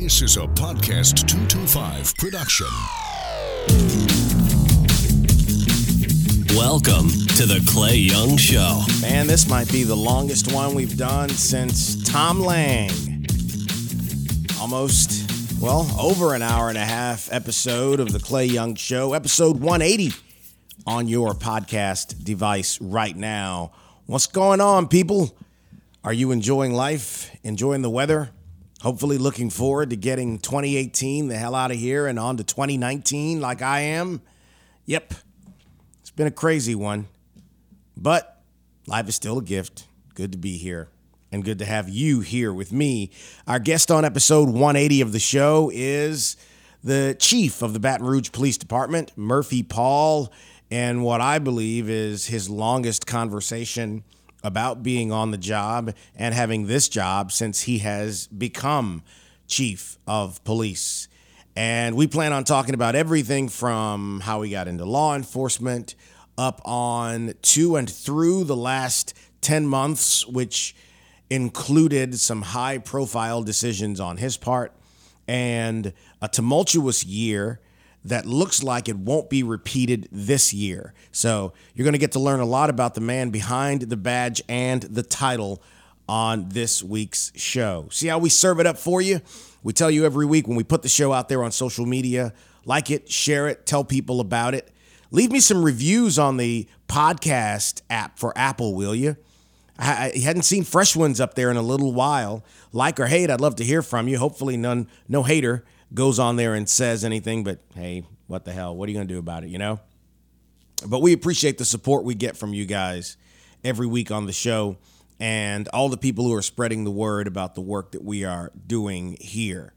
This is a Podcast 225 production. Welcome to the Clay Young Show. Man, this might be the longest one we've done since Tom Lang. Almost, well, over an hour and a half episode of the Clay Young Show, episode 180 on your podcast device right now. What's going on, people? Are you enjoying life? Enjoying the weather? Hopefully, looking forward to getting 2018 the hell out of here and on to 2019 like I am? Yep. It's been a crazy one, but life is still a gift. Good to be here and good to have you here with me. Our guest on episode 180 of the show is the chief of the Baton Rouge Police Department, Murphy Paul, and what I believe is his longest conversation about being on the job and having this job since he has become chief of police. And we plan on talking about everything from how he got into law enforcement up on to and through the last 10 months, which included some high profile decisions on his part and a tumultuous year that looks like it won't be repeated this year. So you're going to get to learn a lot about the man behind the badge and the title on this week's show. See how we serve it up for you? We tell you every week when we put the show out there on social media like it, share it, tell people about it. Leave me some reviews on the podcast app for Apple, will you? I, hadn't seen fresh ones up there in a little while. Like or hate, I'd love to hear from you. Hopefully, none, no hater goes on there and says anything, but hey, what the hell? What are you going to do about it, you know? But we appreciate the support we get from you guys every week on the show and all the people who are spreading the word about the work that we are doing here.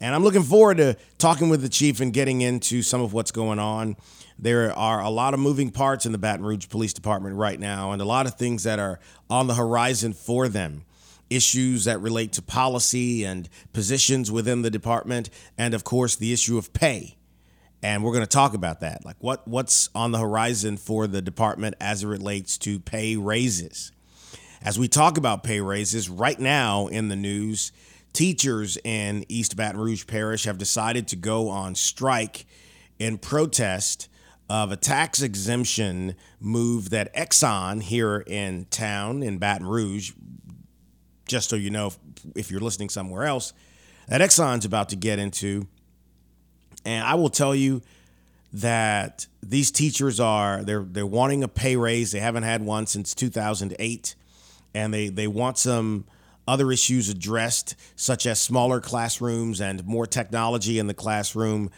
And I'm looking forward to talking with the chief and getting into some of what's going on. There are a lot of moving parts in the Baton Rouge Police Department right now, and a lot of things that are on the horizon for them issues that relate to policy and positions within the department, and of course, the issue of pay. And we're going to talk about that. Like what, what's on the horizon for the department as it relates to pay raises. As we talk about pay raises, right now in the news, teachers in East Baton Rouge Parish have decided to go on strike in protest of a tax exemption move that Exxon here in town in Baton Rouge just so you know, if, if you're listening somewhere else, that Exxon's about to get into. And I will tell you that these teachers are they're they're wanting a pay raise. They haven't had one since 2008, and they they want some other issues addressed, such as smaller classrooms and more technology in the classroom.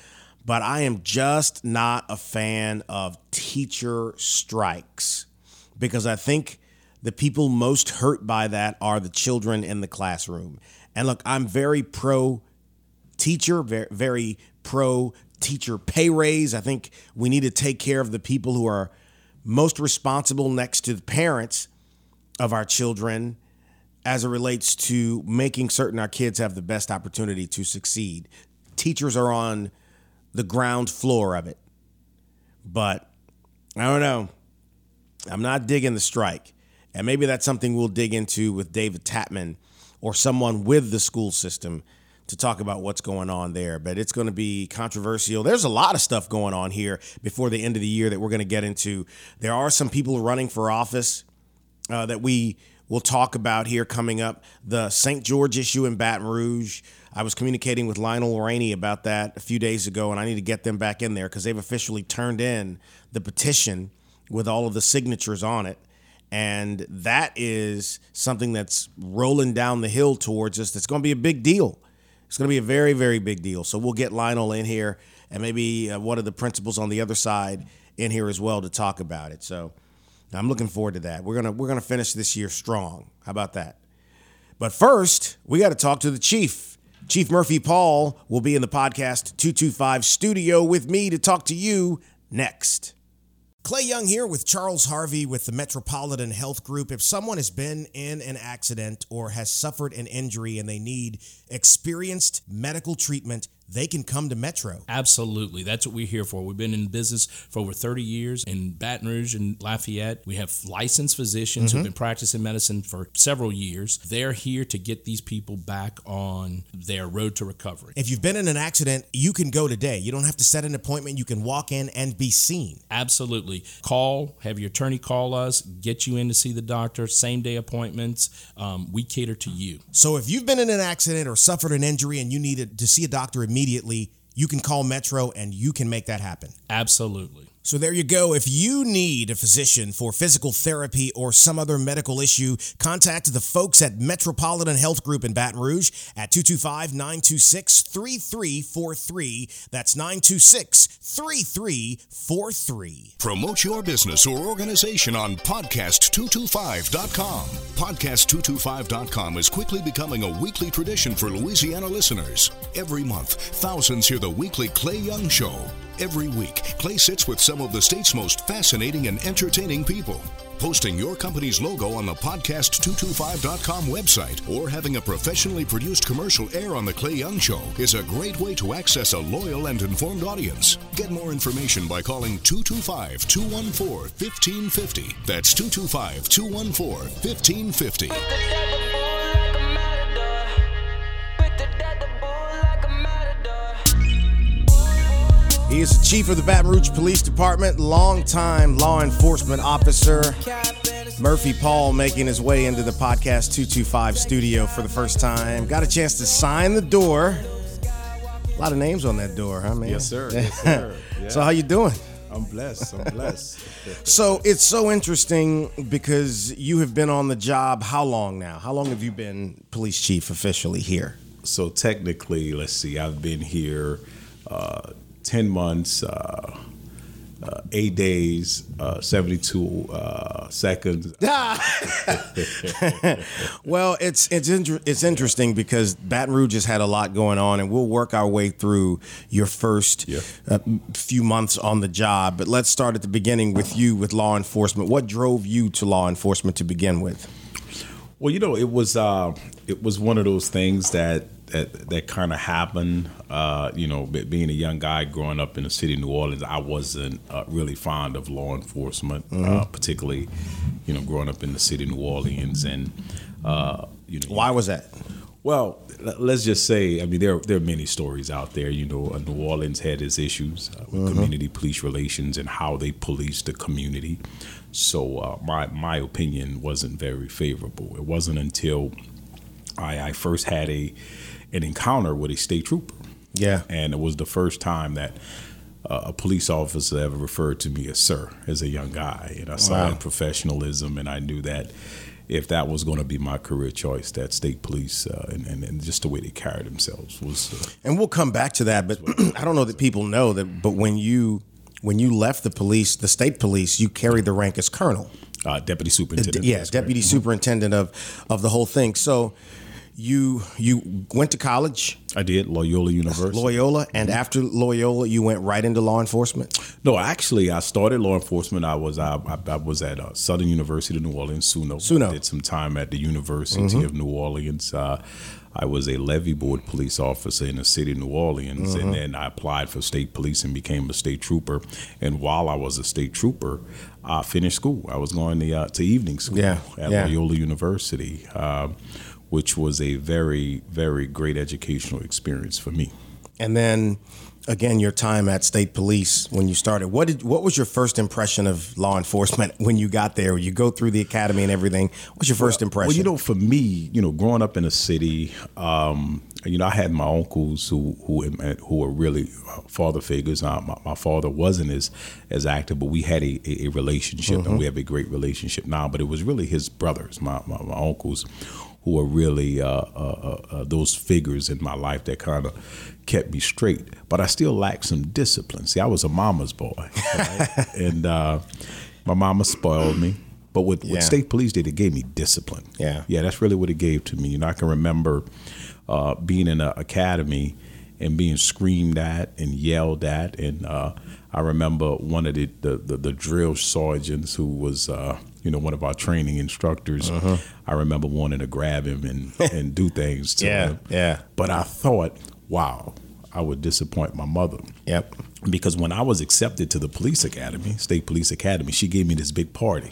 But I am just not a fan of teacher strikes because I think the people most hurt by that are the children in the classroom. And look, I'm very pro teacher, very, very pro teacher pay raise. I think we need to take care of the people who are most responsible next to the parents of our children as it relates to making certain our kids have the best opportunity to succeed. Teachers are on the ground floor of it. But I don't know. I'm not digging the strike. And maybe that's something we'll dig into with David Tatman or someone with the school system to talk about what's going on there. But it's going to be controversial. There's a lot of stuff going on here before the end of the year that we're going to get into. There are some people running for office uh, that we will talk about here coming up. The St. George issue in Baton Rouge. I was communicating with Lionel Rainey about that a few days ago, and I need to get them back in there because they've officially turned in the petition with all of the signatures on it. And that is something that's rolling down the hill towards us. That's going to be a big deal. It's going to be a very, very big deal. So we'll get Lionel in here and maybe uh, one of the principals on the other side in here as well to talk about it. So I'm looking forward to that. We're gonna we're gonna finish this year strong. How about that? But first, we got to talk to the chief. Chief Murphy Paul will be in the podcast 225 studio with me to talk to you next. Clay Young here with Charles Harvey with the Metropolitan Health Group. If someone has been in an accident or has suffered an injury and they need experienced medical treatment, they can come to Metro. Absolutely. That's what we're here for. We've been in business for over 30 years in Baton Rouge and Lafayette. We have licensed physicians Mm-hmm. who've been practicing medicine for several years. They're here to get these people back on their road to recovery. If you've been in an accident, you can go today. You don't have to set an appointment. You can walk in and be seen. Absolutely. Call, have your attorney call us, get you in to see the doctor, same day appointments. Um, we cater to you. So if you've been in an accident or suffered an injury and you needed to see a doctor immediately, you can call Metro and you can make that happen. Absolutely. So there you go. If you need a physician for physical therapy or some other medical issue, contact the folks at Metropolitan Health Group in Baton Rouge at 225-926-3343. That's 926-3343. Promote your business or organization on podcast225.com. Podcast225.com is quickly becoming a weekly tradition for Louisiana listeners. Every month, thousands hear the weekly Clay Young Show. Every week, Clay sits with some of the state's most fascinating and entertaining people. Posting your company's logo on the podcast225.com website or having a professionally produced commercial air on The Clay Young Show is a great way to access a loyal and informed audience. Get more information by calling 225 214 1550. That's 225 214 1550. He is the chief of the Baton Rouge Police Department, longtime law enforcement officer. Murphy Paul making his way into the Podcast 225 studio for the first time. Got a chance to sign the door. A lot of names on that door, huh, man? Yes, sir. Yes, sir. Yeah. So how you doing? I'm blessed. I'm blessed. So it's so interesting because you have been on the job how long now? How long have you been police chief officially here? so technically, let's see. I've been here uh, ten months, uh, uh, eight days, uh, seventy-two uh, seconds. Well, it's it's inter- it's interesting because Baton Rouge has had a lot going on, and we'll work our way through your first Yeah. uh, few months on the job. But let's start at the beginning with you with law enforcement. What drove you to law enforcement to begin with? Well, you know, it was uh, it was one of those things that that that kind of happened. Uh, you know, being a young guy growing up in the city of New Orleans, I wasn't uh, really fond of law enforcement, uh, particularly, you know, growing up in the city of New Orleans, and uh, you know, Why was that? Well, let's just say, I mean, there there are many stories out there. You know, uh, New Orleans had its issues uh, with community police relations and how they police the community. So uh, my my opinion wasn't very favorable. It wasn't until I, I first had a an encounter with a state trooper, Yeah. and it was the first time that. Uh, a police officer ever referred to me as sir as a young guy, and I saw Wow. professionalism, and I knew that if that was going to be my career choice, that state police uh, and, and, and just the way they carried themselves was. Uh, And we'll come back to that, but I don't know that people know that. But when you when you left the police, the state police, you carried the rank as colonel. uh, deputy superintendent. yeah, that's correct. deputy superintendent of of the whole thing. So you you went to college, I did Loyola University. Loyola, and after Loyola, you went right into law enforcement. No, actually, I started law enforcement. I was I, I, I was at uh, Southern University of New Orleans, SUNO. SUNO. Did some time at the University of New Orleans. Uh, I was a levee board police officer in the city of New Orleans, and then I applied for state police and became a state trooper. And while I was a state trooper, I finished school. I was going to, uh, to evening school Yeah, at yeah. Loyola University, uh, which was a very, very great educational experience for me. And then again, your time at state police when you started. What did what was your first impression of law enforcement when you got there? You go through the academy and everything. What's your first impression? Well, you know, for me, you know, growing up in a city, um, you know, I had my uncles who who who were really uh, father figures. Uh, my, my father wasn't as as active, but we had a, a, a relationship, and we have a great relationship now. But it was really his brothers, my my, my uncles, who are really uh, uh, uh, uh, those figures in my life that kind of kept me straight. But I still lacked some discipline. See, I was a mama's boy, right? and uh, my mama spoiled me. But what, Yeah. what state police did, it gave me discipline. Yeah. Yeah, that's really what it gave to me. You know, I can remember uh, being in an academy and being screamed at and yelled at. And uh, I remember one of the, the, the, the drill sergeants who was, uh, you know, one of our training instructors. Uh-huh. I remember wanting to grab him and, and do things to Yeah, him. yeah. But I thought, wow, I would disappoint my mother. Yep. Because when I was accepted to the police academy, state police academy, she gave me this big party.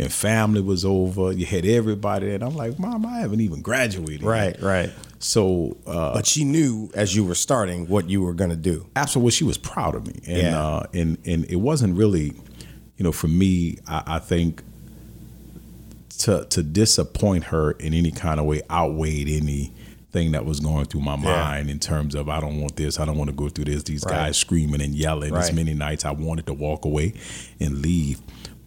And family was over. You had everybody, and I'm like, Mom, I haven't even graduated. yet." Right, right. So, uh, But she knew as you were starting what you were going to do. absolutely, she was proud of me, and Yeah. uh, and and it wasn't really, you know, for me. I, I think to to disappoint her in any kind of way outweighed anything that was going through my mind in terms of I don't want this, I don't want to go through this. These Right. guys screaming and yelling. As many nights I wanted to walk away and leave,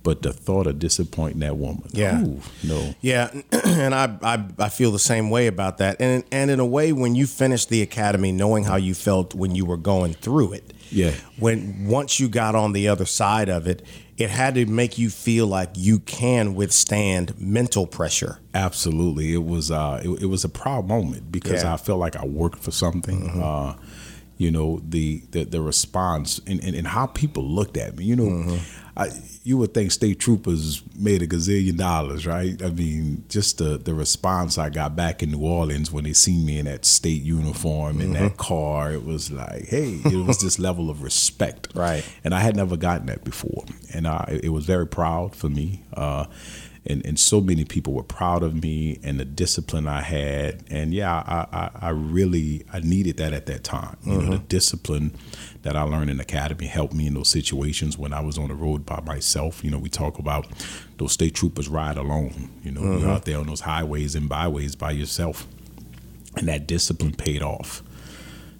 but the thought of disappointing that woman, Yeah. ooh, no, Yeah, and I, I I feel the same way about that. And and in a way, when you finished the academy, knowing how you felt when you were going through it, Yeah. When once you got on the other side of it, it had to make you feel like you can withstand mental pressure. Absolutely, it was uh, it, it was a proud moment because Yeah. I felt like I worked for something. Uh, you know the the, the response and, and, and how people looked at me. You know, I, you would think state troopers made a gazillion dollars, right? I mean, just the the response I got back in New Orleans when they seen me in that state uniform in that car, it was like, hey, it was this level of respect, Right. and I had never gotten that before, and it it was very proud for me. Uh, and, and so many people were proud of me and the discipline I had, and yeah, I, I, I really I needed that at that time. You know, the mm-hmm. discipline that I learned in academy helped me in those situations when I was on the road by myself. You know, we talk about those state troopers ride alone. You know, you're mm-hmm. out there on those highways and byways by yourself, and that discipline paid off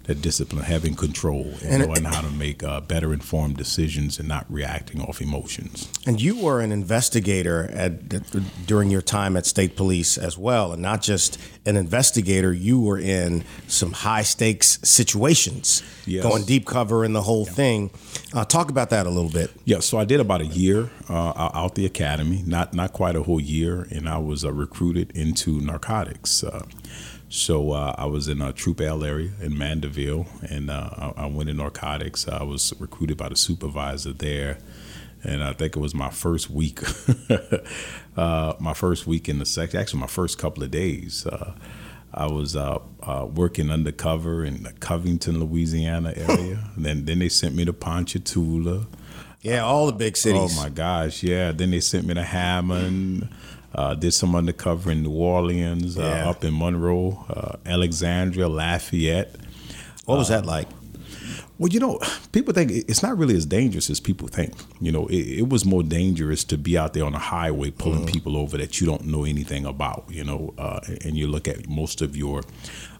that discipline, having control, and, And it- knowing how to make uh, better informed decisions and not reacting off emotions. And you were an investigator at, during your time at state police as well, and not just an investigator. You were in some high stakes situations, Yes. going deep cover and the whole thing. Uh, talk about that a little bit. Yeah, so I did about a year uh, out the academy, not not quite a whole year, and I was uh, recruited into narcotics. So uh, I was in a Troop L area in Mandeville, and uh, I, I went in narcotics. I was recruited by the supervisor there, and I think it was my first week, uh, my first week in the section. Actually, my first couple of days. Uh, I was uh, uh, working undercover in the Covington, Louisiana area. and then then they sent me to Ponchatoula. Yeah, all the big cities. Oh my gosh, yeah. Then they sent me to Hammond. Uh, did some undercover in New Orleans, uh, Yeah. up in Monroe, uh, Alexandria, Lafayette. What was that like? Well, you know, people think it's not really as dangerous as people think. You know, it, it was more dangerous to be out there on the highway pulling people over that you don't know anything about. You know, uh, and you look at most of your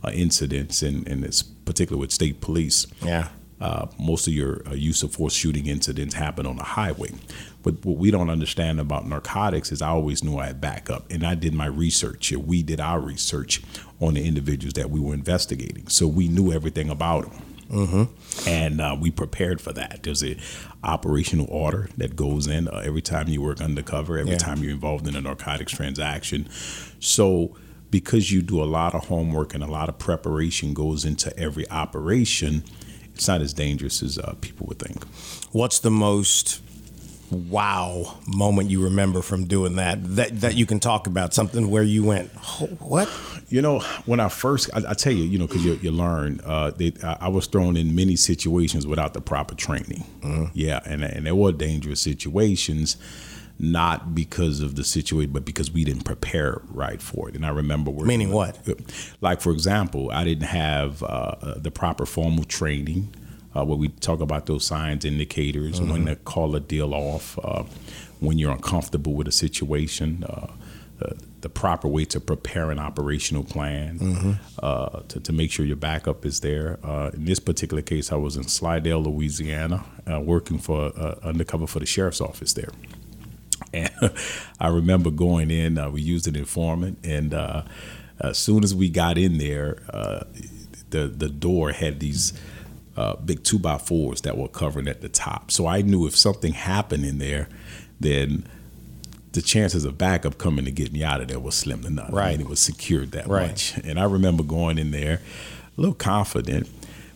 uh, incidents, and, and it's particularly with state police. Yeah. Uh, most of your uh, use of force shooting incidents happen on the highway. But what we don't understand about narcotics is I always knew I had backup, and I did my research. and We did our research on the individuals that we were investigating, so we knew everything about them. And uh, we prepared for that. There's a operational order that goes in uh, every time you work undercover, every Yeah. time you're involved in a narcotics transaction. So because you do a lot of homework and a lot of preparation goes into every operation, it's not as dangerous as uh, people would think. What's the most wow moment you remember from doing that? That that you can talk about something where you went, "Oh, what? You know, when I first, I, I tell you, you know, because you, you learn, uh, they, I, I was thrown in many situations without the proper training. Yeah, and and there were dangerous situations, not because of the situation, but because we didn't prepare right for it. And I remember working Meaning what? Like for example, I didn't have uh, the proper formal training. Uh, where we talk about those signs, indicators, when to call a deal off, uh, when you're uncomfortable with a situation, uh, uh, the proper way to prepare an operational plan, uh, to, to make sure your backup is there. Uh, in this particular case, I was in Slidell, Louisiana, uh, working for uh, undercover for the sheriff's office there. And I remember going in, uh, we used an informant, and uh, as soon as we got in there, uh, the the door had these uh, big two by fours that were covering at the top. So I knew if something happened in there, then the chances of backup coming to get me out of there was slim to none. I Right. mean, it was secured that Right. much. And I remember going in there a little confident,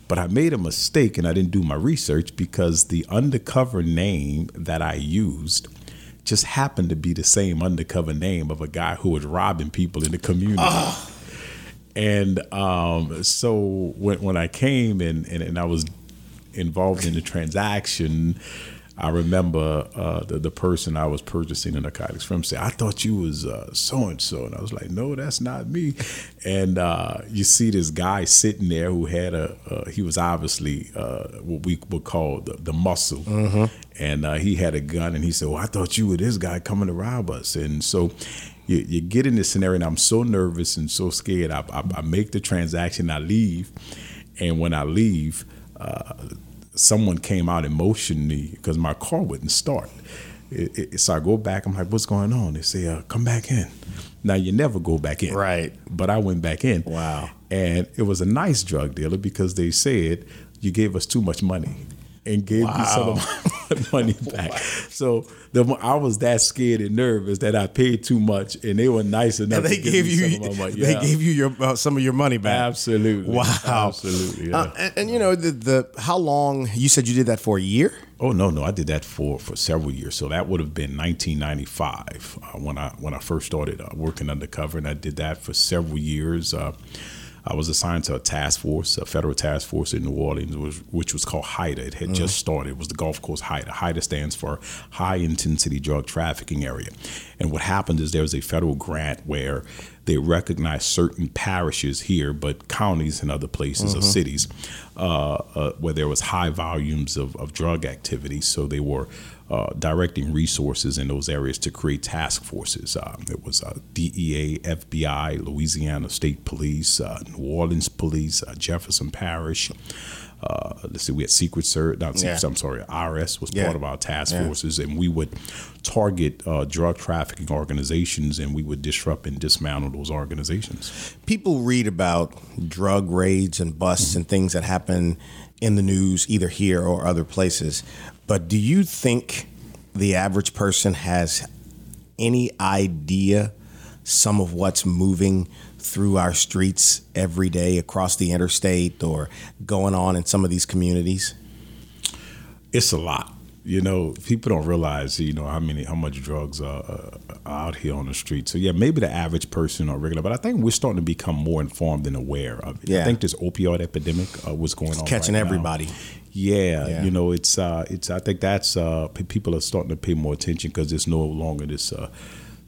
but I made a mistake and I didn't do my research because the undercover name that I used just happened to be the same undercover name of a guy who was robbing people in the community. And um, so when when I came and, and and I was involved in the transaction, I remember uh, the the person I was purchasing the narcotics from said, "I thought you was so and so," and I was like, "No, that's not me." And uh, you see this guy sitting there who had a uh, he was obviously uh, what we would call the, the muscle, and uh, he had a gun, and he said, "Well, I thought you were this guy coming to rob us," and so. You, you get in this scenario, and I'm so nervous and so scared. I, I, I make the transaction, I leave, and when I leave, uh, someone came out and motioned me because my car wouldn't start. It, it, so I go back. I'm like, "What's going on?" They say, uh, "Come back in." Now you never go back in, Right. But I went back in. Wow. And it was a nice drug dealer because they said you gave us too much money and gave me some of my money back. So the, I was that scared and nervous that I paid too much, and they were nice enough. And they to give gave you some of my money. they Yeah. gave you your uh, some of your money back. Absolutely. Wow. Absolutely. Yeah. Uh, and, and you know the the how long you said you did that for a year? Oh no, no, I did that for for several years. So that would have been 1995 uh, when I when I first started uh, working undercover, and I did that for several years. I was assigned to a task force, a federal task force in New Orleans, which, which was called HIDTA. It had just started. It was the Gulf Coast HIDTA. HIDTA stands for High Intensity Drug Trafficking Area. And what happened is there was a federal grant where they recognized certain parishes here, but counties and other places or cities uh, uh, where there was high volumes of, of drug activity. So they were uh, directing resources in those areas to create task forces. Um, it was uh, DEA, FBI, Louisiana State Police, uh, New Orleans Police, uh, Jefferson Parish. Uh, let's see, we had Secret Service. Not Secret, Yeah. I'm sorry, IRS was Yeah. part of our task Yeah. forces, and we would target uh, drug trafficking organizations, and we would disrupt and dismantle those organizations. People read about drug raids and busts and things that happen in the news, either here or other places. But do you think the average person has any idea some of what's moving through our streets every day across the interstate or going on in some of these communities? it's a lot. You know, people don't realize, you know, how many, how much drugs are, uh, out here on the street. So yeah, maybe the average person or regular, but I think we're starting to become more informed and aware of it. Yeah. I think this opioid epidemic uh, was going on, catching right now. Yeah, Yeah. you know, it's uh, it's. I think that's uh, people are starting to pay more attention because it's no longer this. Uh,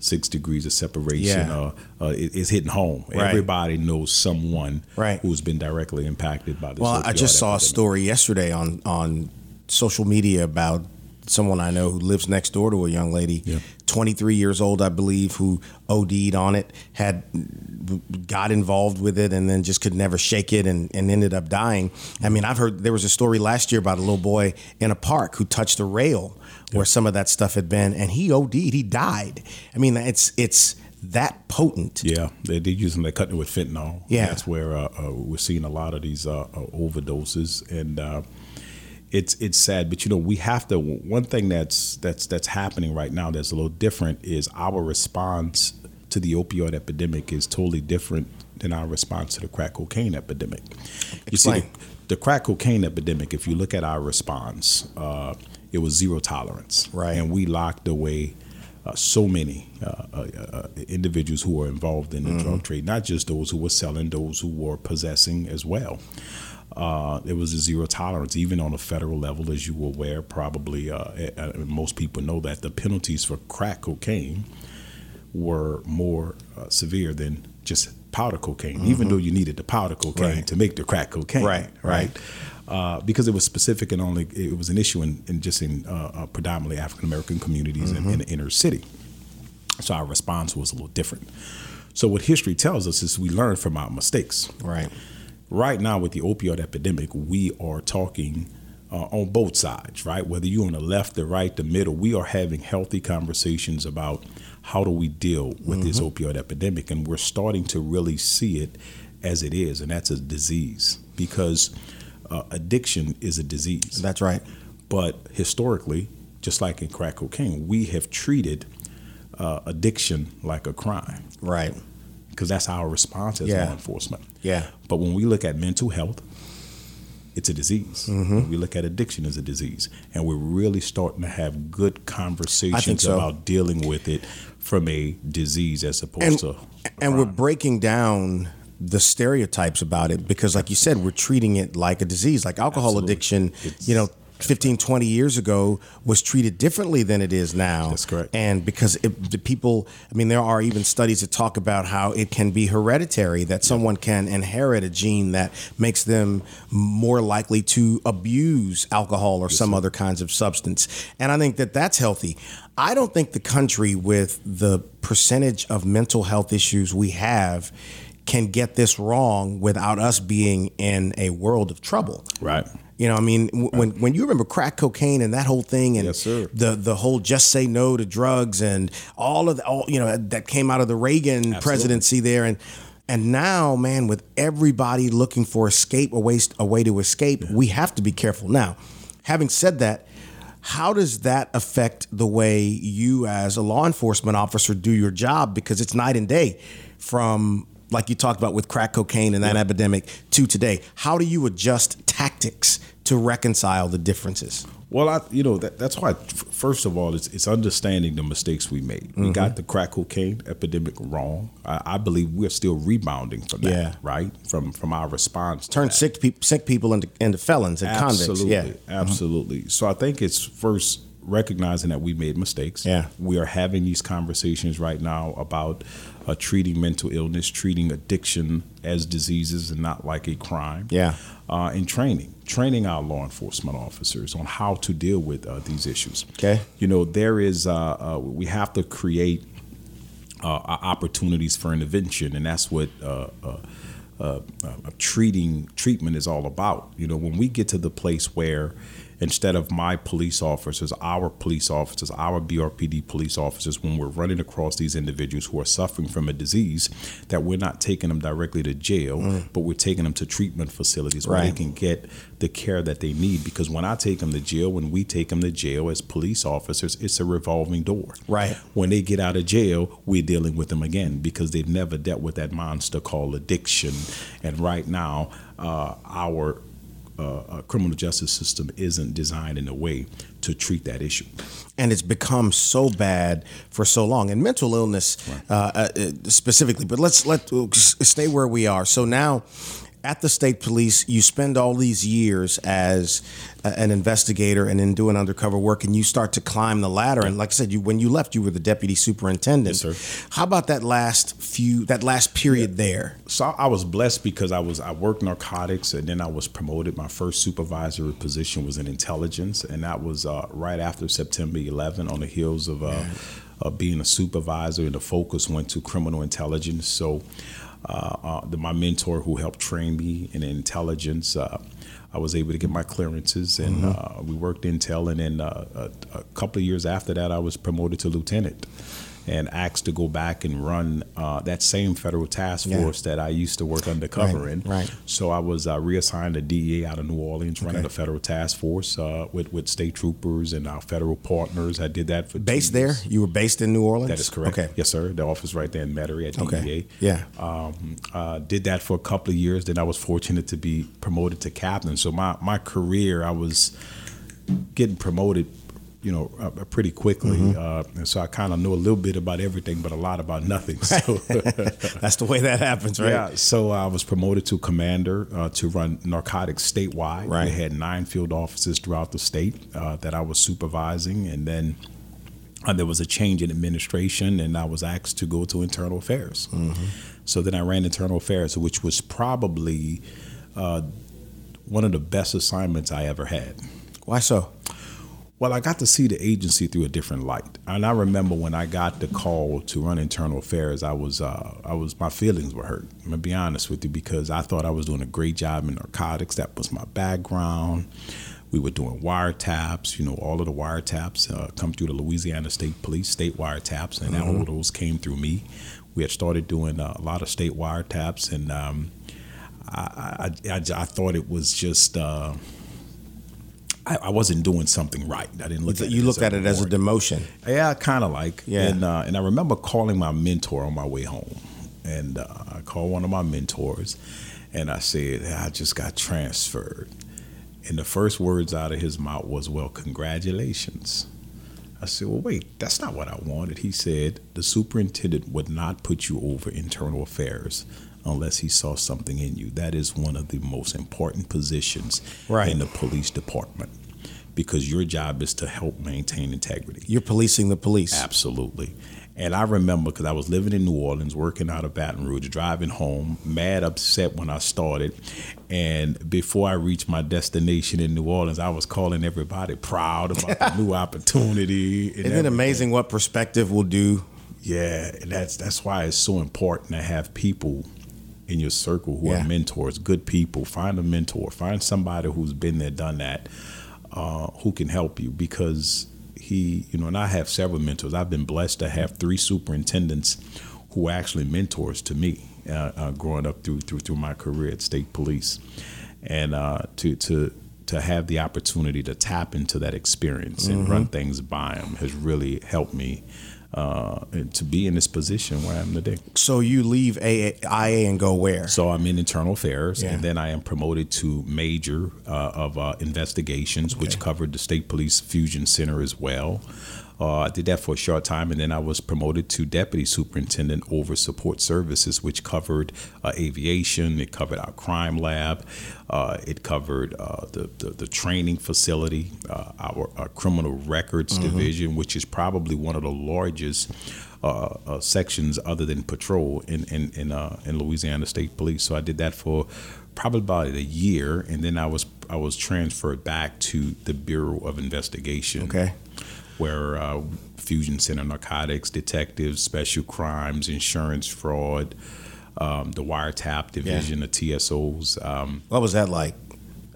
Six degrees of separation. Yeah. Uh, uh, it- it's hitting home. Right. Everybody knows someone Right. who's been directly impacted by this. Well, I just saw a story yesterday on on social media about someone I know who lives next door to a young lady, Yeah. 23 years old, I believe, who OD'd on it, had got involved with it, and then just could never shake it, and, and ended up dying. I mean, I've heard there was a story last year about a little boy in a park who touched a rail where some of that stuff had been, and he OD'd, he died. I mean, it's it's that potent. Yeah, they, they're using they're cutting it with fentanyl. Yeah. that's where uh, uh, we're seeing a lot of these uh, uh, overdoses, and uh, it's it's sad. But you know, we have to. One thing that's that's that's happening right now that's a little different is our response to the opioid epidemic is totally different than our response to the crack cocaine epidemic. You see, the, the crack cocaine epidemic. If you look at our response, uh, it was zero tolerance, Right. And we locked away uh, so many uh, uh, uh, individuals who were involved in the Mm-hmm. drug trade, not just those who were selling, those who were possessing as well. Uh, it was a zero tolerance, even on a federal level, as you were aware. Probably, uh, uh, most people know that the penalties for crack cocaine were more uh, severe than just powder cocaine, even though you needed the powder cocaine Mm-hmm. Right. to make the crack cocaine. Right, right. Uh, because it was specific and only it was an issue in, in just in uh, uh, predominantly African American communities Mm-hmm. in, in the inner city. So our response was a little different. So what history tells us is we learn from our mistakes. Right. Right now with the opioid epidemic, we are talking uh, on both sides, right? Whether you're on the left, the right, the middle, we are having healthy conversations about how do we deal with this opioid epidemic, and we're starting to really see it as it is, and that's a disease because uh, addiction is a disease. That's right. But historically, just like in crack cocaine, we have treated uh, addiction like a crime Right. because that's our response as Yeah. law enforcement. Yeah. But when we look at mental health, it's a disease. Mm-hmm. We look at addiction as a disease, and we're really starting to have good conversations so. about dealing with it from a disease as opposed and, to. and we're breaking down the stereotypes about it because like you said we're treating it like a disease like alcohol Absolutely. addiction It's- you know 15 20 years ago was treated differently than it is now. That's correct. and because it, the people i mean there are even studies that talk about how it can be hereditary that someone can inherit a gene that makes them more likely to abuse alcohol or some other kinds of substance. And i think that that's healthy. I don't think the country with the percentage of mental health issues we have can get this wrong without us being in a world of trouble. Right. You know, I mean, w- when when you remember crack cocaine and that whole thing, and Yes, the the whole just say no to drugs and all of the, all you know that came out of the Reagan presidency there, and and now, man, with everybody looking for escape, a way a way to escape, we have to be careful. Now, having said that. How does that affect the way you, as a law enforcement officer, do your job? Because it's night and day from, like you talked about with crack cocaine and that epidemic to today. How do you adjust tactics to reconcile the differences? Well, I, you know, that, that's why. First of all, it's, it's understanding the mistakes we made. Mm-hmm. We got the crack cocaine epidemic wrong. I, I believe we're still rebounding from that. Yeah. Right from from our response. Turn sick people, sick people into, into felons and Absolutely, convicts. Yeah, Mm-hmm. absolutely. So I think it's first recognizing that we made mistakes. Yeah. we are having these conversations right now about uh, treating mental illness, treating addiction as diseases and not like a crime. Yeah. uh, and training, training our law enforcement officers on how to deal with uh, these issues. Okay. you know there is uh, uh, we have to create uh, opportunities for intervention, and that's what uh, uh, uh, uh, treating treatment is all about. You know, when we get to the place where instead of my police officers, our police officers, our BRPD police officers, when we're running across these individuals who are suffering from a disease, that we're not taking them directly to jail, but we're taking them to treatment facilities where Mm. They can get the care that they need. Because when I take them to jail, when we take them to jail as police officers, it's a revolving door. Right. When they get out of jail, we're dealing with them again because they've never dealt with that monster called addiction. And right now, uh, our uh, uh, criminal justice system isn't designed in a way to treat that issue. and it's become so bad for so long. And mental illness, uh, uh, uh, specifically. But let's let stay where we are. So now. At the state police, you spend all these years as an investigator and then doing undercover work, and you start to climb the ladder. And like I said, you when you left, you were the deputy superintendent. Yes, sir. How about that last few, that last period there? So I was blessed because I was I worked narcotics and then I was promoted. My first supervisory position was in intelligence, and that was uh, right after September 11 on the heels of uh, uh, being a supervisor. And the focus went to criminal intelligence. So uh, uh, the, my mentor who helped train me in intelligence. Uh, I was able to get my clearances, and uh, we worked intel. And then uh, a, a couple of years after that, I was promoted to lieutenant, and asked to go back and run uh, that same federal task Yeah. force that I used to work undercover Right, in. right. So I was uh, reassigned to DEA out of New Orleans, running Okay. the federal task force uh, with with state troopers and our federal partners. I did that for Based there? You were based in New Orleans? That is correct. Okay. Yes, sir. The office right there in Metairie at DEA. Okay. Yeah. Um, uh, did that for a couple of years. Then I was fortunate to be promoted to captain. So my, my career, I was getting promoted, you know, uh, pretty quickly. Mm-hmm. Uh, and so I kind of know a little bit about everything, but a lot about nothing. So. That's the way that happens, right? Yeah, so I was promoted to commander uh, to run narcotics statewide. Right. We had nine field offices throughout the state uh, that I was supervising, and then uh, there was a change in administration, and I was asked to go to internal affairs. Mm-hmm. So then I ran internal affairs, which was probably uh, one of the best assignments I ever had. Why so? Well, I got to see the agency through a different light, and I remember when I got the call to run internal affairs, I was, uh, I was, my feelings were hurt. I'm gonna be honest with you because I thought I was doing a great job in narcotics. That was my background. We were doing wiretaps. You know, all of the wiretaps uh, come through the Louisiana State Police, state wiretaps, and all of those came through me. We had started doing uh, a lot of state wiretaps, and um, I, I, I, I thought it was just. Uh, I, I wasn't doing something right. I didn't look. at You it looked at it as a demotion. Yeah, kind of like. Yeah. And uh, and I remember calling my mentor on my way home, and uh, I called one of my mentors, and I said, "I just got transferred," and the first words out of his mouth was, "Well, congratulations." I said, "Well, wait, that's not what I wanted." He said, "The superintendent would not put you over internal affairs unless he saw something in you. That is one of the most important positions Right. in the police department because your job is to help maintain integrity. You're policing the police. Absolutely. And I remember because I was living in New Orleans, working out of Baton Rouge, driving home, mad upset when I started. And before I reached my destination in New Orleans, I was calling everybody proud about the new opportunity. and Isn't it amazing what perspective will do? Yeah, that's that's why it's so important to have people in your circle who Yeah. are mentors, good people. Find a mentor. Find somebody who's been there, done that, uh, who can help you because he, you know, and I have several mentors. I've been blessed to have three superintendents who are actually mentors to me uh, uh, growing up through through through my career at state police, and uh, to to to have the opportunity to tap into that experience and run things by them has really helped me uh, to be in this position where I am today. So you leave AA, IA and go where? So I'm in internal affairs, Yeah. and then I am promoted to major uh, of uh, investigations, which covered the state police fusion center as well. Uh, I did that for a short time, and then I was promoted to deputy superintendent over support services, which covered uh, aviation. It covered our crime lab. Uh, it covered uh, the, the the training facility, uh, our, our criminal records division, which is probably one of the largest uh, uh, sections other than patrol in in in, uh, in Louisiana State Police. So I did that for probably about a year, and then I was I was transferred back to the Bureau of Investigation. Okay. Where uh, Fusion Center narcotics, detectives, special crimes, insurance fraud, um, the wiretap division, the TSOs. Um, What was that like?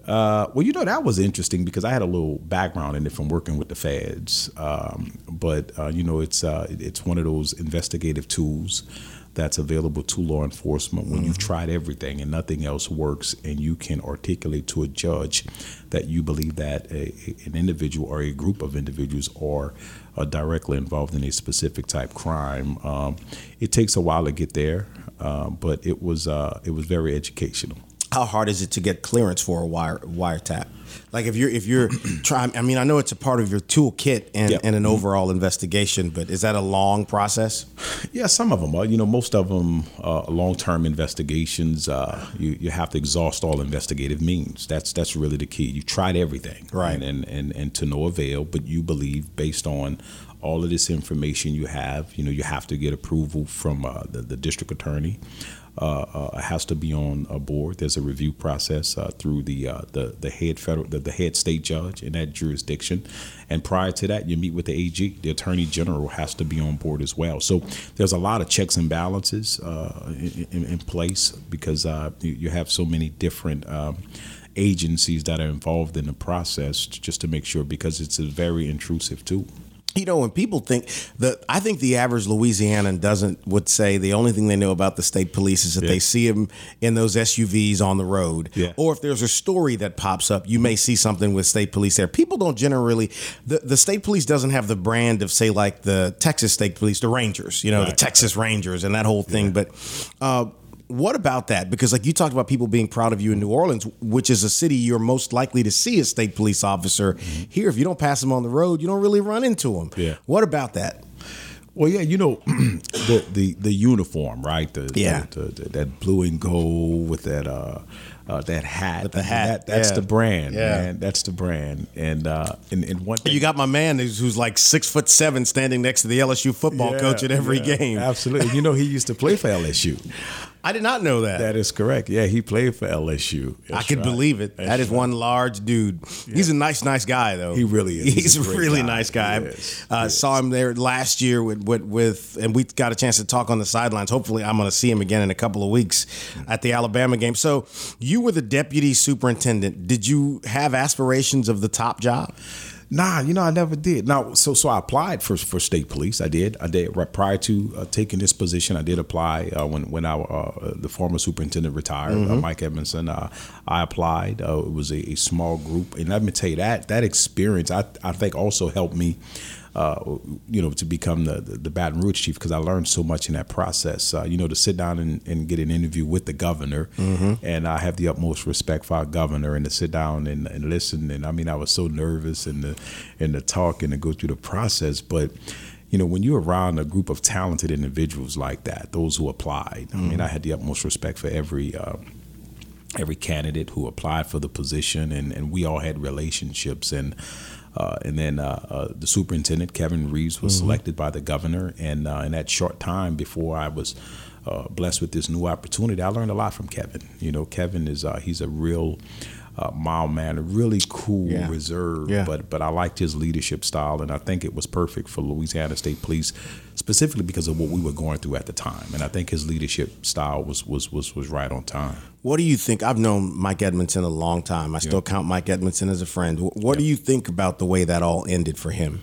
uh, well, you know that was interesting because I had a little background in it from working with the feds. Um, but uh, you know, it's uh, it's one of those investigative tools that's available to law enforcement when you've tried everything and nothing else works, and you can articulate to a judge that you believe that a, a- an individual or a group of individuals are uh, directly involved in a specific type crime. Um, it takes a while to get there, uh, but it was uh, it was very educational. How hard is it to get clearance for a wire wiretap? Like if you're if you're trying, I mean, I know it's a part of your toolkit and, Yep. and an overall investigation, but is that a long process? Yeah, some of them are. You know, most of them uh, long-term investigations. Uh, you you have to exhaust all investigative means. That's that's really the key. You tried everything, Right. And and and, and to no avail. But you believe, based on all of this information you have, you know, you have to get approval from uh, the, the district attorney. Uh, uh, has to be on a board. There's a review process uh, through the, the the head federal, the, the head state judge in that jurisdiction, and prior to that, you meet with the AG. The attorney general has to be on board as well. So there's a lot of checks and balances in, in, in place because you, you have so many different. Um, agencies that are involved in the process just to make sure because it's a very intrusive tool You know, when people think that, I think the average Louisianan doesn't would say the only thing they know about the state police is that Yeah. they see them in those SUVs on the road, Yeah. or if there's a story that pops up, you may see something with state police there. People don't generally the the state police doesn't have the brand of say like the Texas State Police, the Rangers, you know, the Texas Rangers and that whole thing. But uh, what about that? Because like you talked about people being proud of you in New Orleans, which is a city you're most likely to see a state police officer. Here, if you don't pass them on the road, you don't really run into them. Mm-hmm. Yeah. What about that? Well, yeah, you know, the the the uniform, right? The, Yeah. the, the, that blue and gold with that uh, uh that hat. With the hat, that, that's yeah. the brand, Yeah. man. That's the brand. And uh, and, and one thing You got my man who's, who's like six foot seven standing next to the LSU football Yeah, coach at every yeah, game. Absolutely. You know, he used to play for LSU. I did not know that. That is correct. Yeah, he played for LSU. I That's could right. believe it. That's that is right. one large dude. He's a nice, nice guy, though. He really is. He's, He's a, a really guy. nice guy. Is. Uh, saw him there last year with, with with, and we got a chance to talk on the sidelines. Hopefully, I'm going to see him again in a couple of weeks at the Alabama game. So, you were the deputy superintendent. Did you have aspirations of the top job? Nah, you know, I never did. Now, so so I applied for for state police. I did. I did right prior to uh, taking this position. I did apply uh, when when our uh, the former superintendent retired, uh, Mike Edmonson. Uh, I applied. Uh, it was a, a small group, and let me tell you that that experience I I think also helped me. Uh, you know, to become the, the, the Baton Rouge chief because I learned so much in that process. Uh, you know, to sit down and, and get an interview with the governor, and I have the utmost respect for our governor, and to sit down and, and listen. And I mean, I was so nervous and the and the talk and to go through the process, but you know, when you're around a group of talented individuals like that, those who applied, I mean, I had the utmost respect for every. Uh, every candidate who applied for the position, and, and we all had relationships. And uh, and then uh, uh, the superintendent Kevin Reeves was selected by the governor, and uh, in that short time before I was uh, blessed with this new opportunity, I learned a lot from Kevin. You know, Kevin is uh, he's a real uh, mild man, really cool, Yeah. reserved. Yeah. But but I liked his leadership style, and I think it was perfect for Louisiana State Police, specifically because of what we were going through at the time. And I think his leadership style was was was was right on time. What do you think? I've known Mike Edmonson a long time. I still count Mike Edmonson as a friend. Wh- What do you think about the way that all ended for him?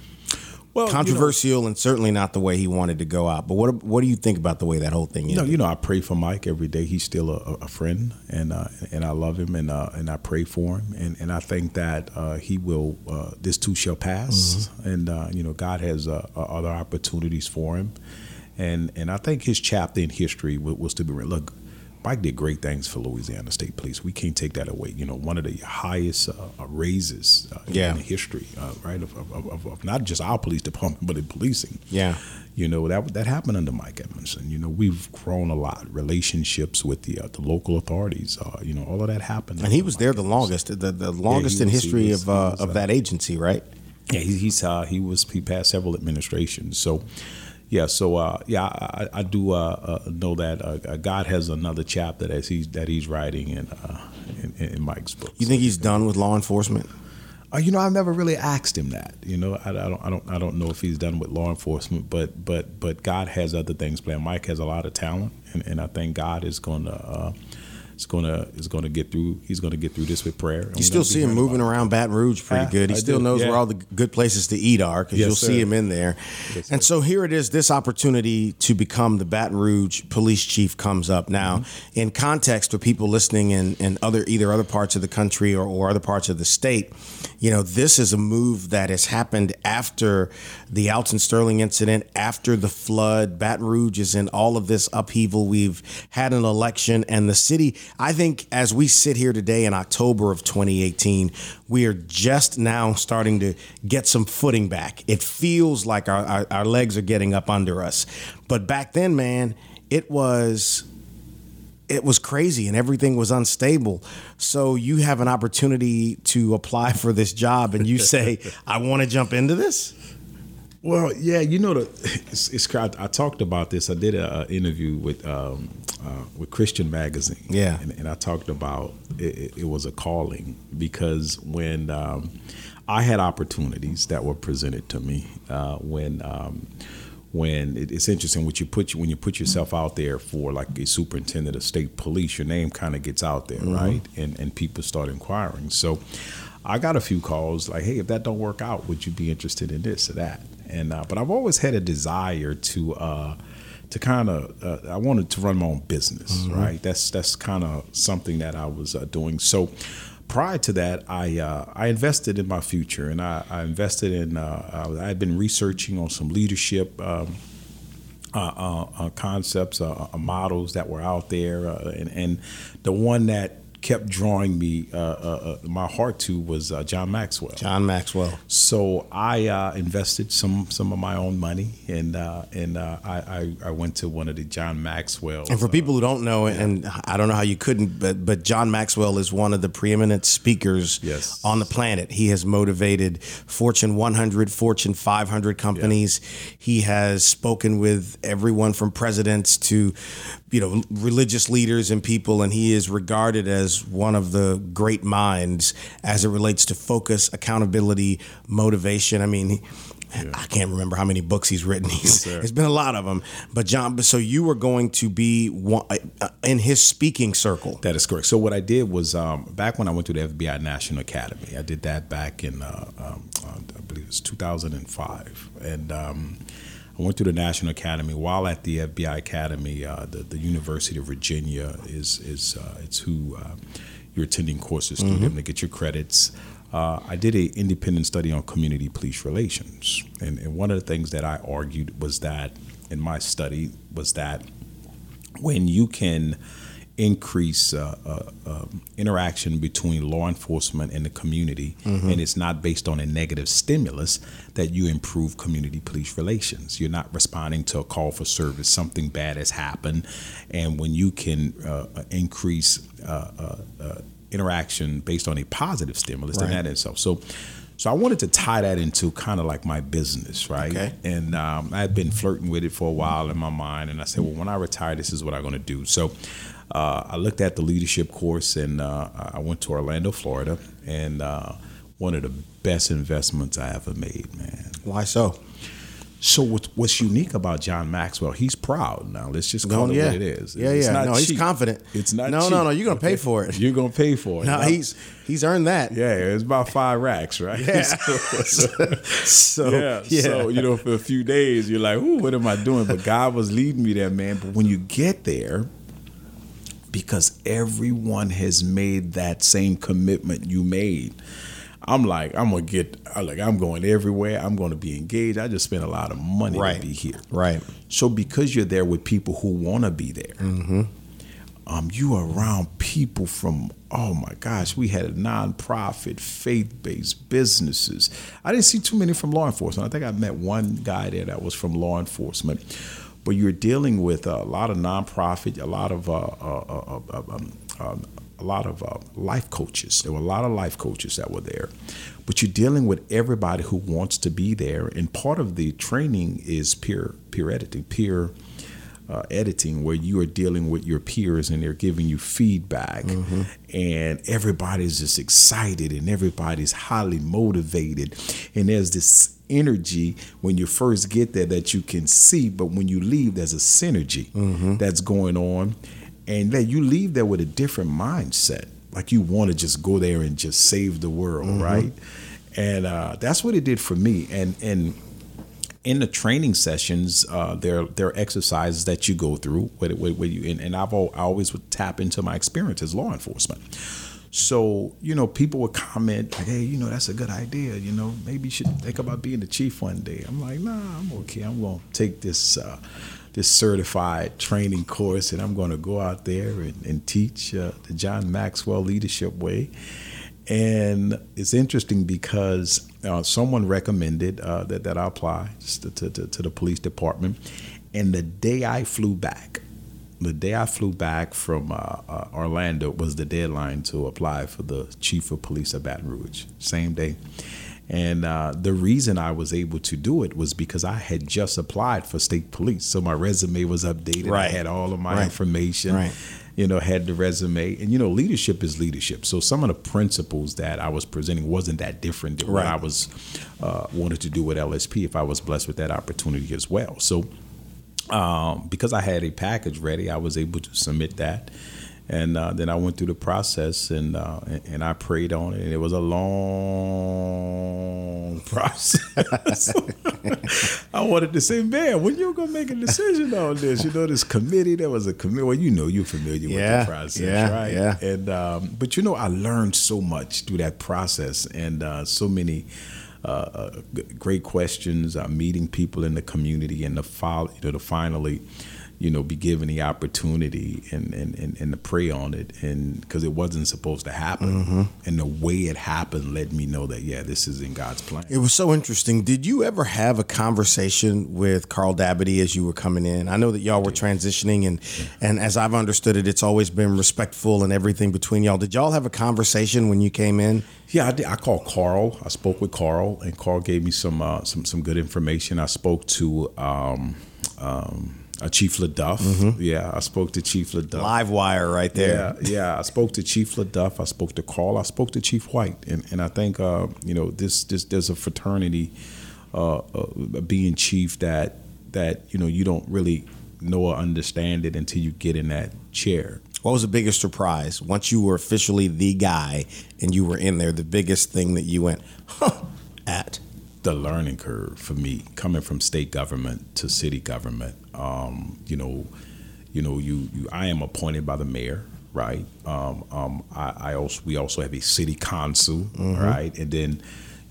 Well, you know- Controversial and certainly not the way he wanted to go out. But what what do you think about the way that whole thing You know, you know, I pray for Mike every day. He's still a, a friend, and uh, and I love him, and uh, and I pray for him, and, and I think that uh, he will. Uh, this too shall pass, and uh, you know, God has uh, other opportunities for him, and and I think his chapter in history was, was to be read. Look, Mike did great things for Louisiana State Police. We can't take that away. You know, one of the highest uh, uh, raises uh, Yeah. in history, uh, right, of, of, of, of not just our police department, but in policing. Yeah. You know that that happened under Mike Edmonson. You know we've grown a lot. Relationships with the uh, the local authorities. Uh, you know all of that happened. And he was Mike there the longest, the, the longest in was- history was- of uh, was, of that agency, right? Yeah, he, he's uh, he was he passed several administrations. So yeah, so uh, yeah, I, I do uh, uh, know that uh, God has another chapter that he's that he's writing in uh, in, in Mike's book. You think he's done with law enforcement? Uh, you know, I've never really asked him that. You know, I, I don't, I don't, I don't know if he's done with law enforcement, but, but, but God has other things planned. Mike has a lot of talent, and, and I think God is going to, uh, is to, is to get through. He's to get through this with prayer. You still see him moving around Baton Rouge pretty good. He I still do, knows yeah. where all the good places to eat are because Yes, you'll see him in there. Yes, and so here it is. This opportunity to become the Baton Rouge police chief comes up now. Mm-hmm. In context for people listening in, in other either other parts of the country or, or other parts of the state, you know, this is a move that has happened after the Alton Sterling incident, after the flood. Baton Rouge is in all of this upheaval. We've had an election, and the city, I think, as we sit here today in October of 2018, we are just now starting to get some footing back. It feels like our, our, our legs are getting up under us. But back then, man, it was it was crazy and everything was unstable. So you have an opportunity to apply for this job and you say, I want to jump into this? Well, yeah, you know, the, it's, it's I, I talked about this. I did an interview with um, uh, with Christian Magazine. Yeah. and, and I talked about it, it, it was a calling because when um, I had opportunities that were presented to me uh, when. Um, when it, it's interesting what you put when you put yourself out there for like a superintendent of state police, your name kind of gets out there, right? And and people start inquiring. So I got a few calls like, hey, if that don't work out, would you be interested in this or that? And uh, but I've always had a desire to. Uh, to kind of, uh, I wanted to run my own business, right? That's that's kind of something that I was uh, doing. So, prior to that, I uh, I invested in my future, and I, I invested in. Uh, I had been researching on some leadership. Um, uh, uh, uh, concepts, uh, models that were out there, and, and the one that kept drawing me uh, uh, uh, my heart to was uh, John Maxwell. John Maxwell. So I uh, invested some some of my own money, and uh, and uh, I, I I went to one of the John Maxwell. And for people who don't know, and I don't know how you couldn't, but but John Maxwell is one of the preeminent speakers Yes. on the planet. He has motivated Fortune 100, Fortune 500 companies. He has spoken with everyone from presidents to, you know, religious leaders and people, and he is regarded as one of the great minds as it relates to focus, accountability, motivation. I mean. He, I can't remember how many books he's written. He's, it's been a lot of them. But John, so you were going to be one, uh, in his speaking circle. That is correct. So what I did was um, back when I went to the FBI National Academy, I did that back in uh, um, uh, I believe it was 2005, and um, I went through the National Academy. While at the FBI Academy, uh, the the University of Virginia is is uh, it's who uh, you're attending courses through them to get your credits. Uh, I did a independent study on community police relations, and, and one of the things that I argued was that in my study was that when you can increase uh, uh, um, interaction between law enforcement and the community, and it's not based on a negative stimulus, that you improve community police relations. You're not responding to a call for service, something bad has happened, and when you can uh, increase uh, uh, uh, interaction based on a positive stimulus, then Right. that in itself. So. So I wanted to tie that into kind of like my business, right? Okay. And um, I had been flirting with it for a while in my mind, and I said, well, when I retire, this is what I'm going to do. So uh, I looked at the leadership course, and uh, I went to Orlando, Florida, and uh, one of the best investments I ever made, man. Why so? So what's unique about John Maxwell? He's proud. Now let's just call Oh, it yeah. what it is. Yeah, It's yeah. No, he's confident. It's not. No, cheap, no, no, you're gonna pay for it. You're gonna pay for it. No, Now- he's he's earned that. yeah, it's about five racks, right? Yeah. So- So yeah, yeah. So you know, for a few days, you're like, "Ooh, what am I doing?" But God was leading me there, man. But when you get there, because everyone has made that same commitment you made, I'm like, I'm gonna get, I'm like, I'm going everywhere. I'm going to be engaged. I just spent a lot of money Right. to be here. Right. So because you're there with people who want to be there, um, you are around people from oh my gosh, we had a nonprofit, faith-based businesses. I didn't see too many from law enforcement. I think I met one guy there that was from law enforcement. But you're dealing with a lot of nonprofit, a lot of uh, uh, uh, uh, um, um, a lot of uh, life coaches. There were a lot of life coaches that were there. But you're dealing with everybody who wants to be there, and part of the training is peer peer editing, peer uh, editing where you are dealing with your peers and they're giving you feedback. And everybody's just excited and everybody's highly motivated. And there's this energy when you first get there that you can see but when you leave there's a synergy that's going on. And then you leave there with a different mindset. Like you want to just go there and just save the world right? And uh, that's what it did for me. And and in the training sessions, uh, there there are exercises that you go through. Where, where, where you and, and I've al- I always would tap into my experience as law enforcement. So you know, people would comment like, "Hey, you know, that's a good idea. You know, maybe you should think about being the chief one day." I'm like, "Nah, I'm okay. I'm gonna take this." Uh, this certified training course, and I'm going to go out there and, and teach uh, the John Maxwell Leadership Way. And it's interesting because uh, someone recommended uh, that, that I apply to, to, to, to the police department. And the day I flew back, the day I flew back from uh, uh, Orlando was the deadline to apply for the chief of police of Baton Rouge. Same day. And uh, the reason I was able to do it was because I had just applied for state police. So my resume was updated. Right. I had all of my Right. information Right. You know, had the resume. And, you know, leadership is leadership. So some of the principles that I was presenting wasn't that different than what I was uh, wanted to do with LSP if I was blessed with that opportunity as well. So um, because I had a package ready, I was able to submit that. And uh, then I went through the process and, uh, and and I prayed on it, and it was a long process. I wanted to say, man, when you gonna make a decision on this? You know, this committee. There was a committee. Well, you know, you're familiar Yeah, with the process, yeah, right? yeah. And um, but you know, I learned so much through that process, and uh, so many. Uh, uh, g- great questions. Uh, meeting people in the community, and to follow, you know, to finally, you know, be given the opportunity and and, and, and to pray on it, and because it wasn't supposed to happen, Mm-hmm. and the way it happened let me know that yeah, this is in God's plan. It was so interesting. Did you ever have a conversation with Carl Dabadie as you were coming in? I know that y'all were transitioning, and and as I've understood it, it's always been respectful and everything between y'all. Did y'all have a conversation when you came in? Yeah, I, did. I called Carl. I spoke with Carl, and Carl gave me some uh, some some good information. I spoke to um, um, uh, Chief LeDuff. Yeah, I spoke to Chief LeDuff. Live wire right there. Yeah, yeah. I spoke to Chief LeDuff. I spoke to Carl. I spoke to Chief White, and and I think uh, you know this this there's a fraternity uh, uh, being chief that that you know you don't really know or understand it until you get in that chair. What was the biggest surprise once you were officially the guy and you were in there? The biggest thing that you went huh, at. The learning curve for me coming from state government to city government um, you know you know you, you i am appointed by the mayor right um, um, I, I also we also have a city council right and then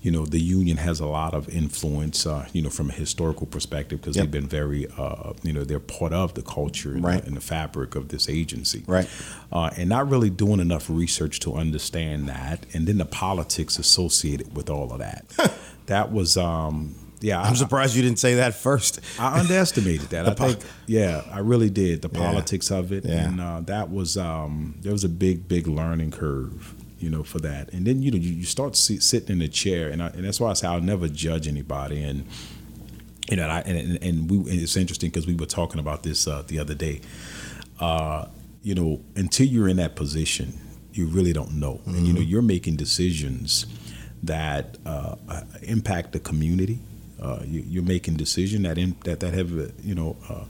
you know, the union has a lot of influence, uh, you know, from a historical perspective because Yep. they've been very, uh, you know, they're part of the culture and, Right. the, and the fabric of this agency. Right. Uh, and not really doing enough research to understand that. And then the politics associated with all of that. that was, um, yeah. I'm I- surprised you didn't say that first. I underestimated that. I po- think, yeah, I really did. The Yeah. politics of it, Yeah. and uh, that was um, there was a big, big learning curve, you know, for that. And then you know you, you start see, sitting in the chair, and I, and that's why I say I'll never judge anybody. And you know, and I, and, and we and it's interesting because we were talking about this uh, the other day. Uh, you know, until you're in that position, you really don't know, and you know, you're making decisions that uh, impact the community. Uh, you, you're making decisions that in, that that have you know uh,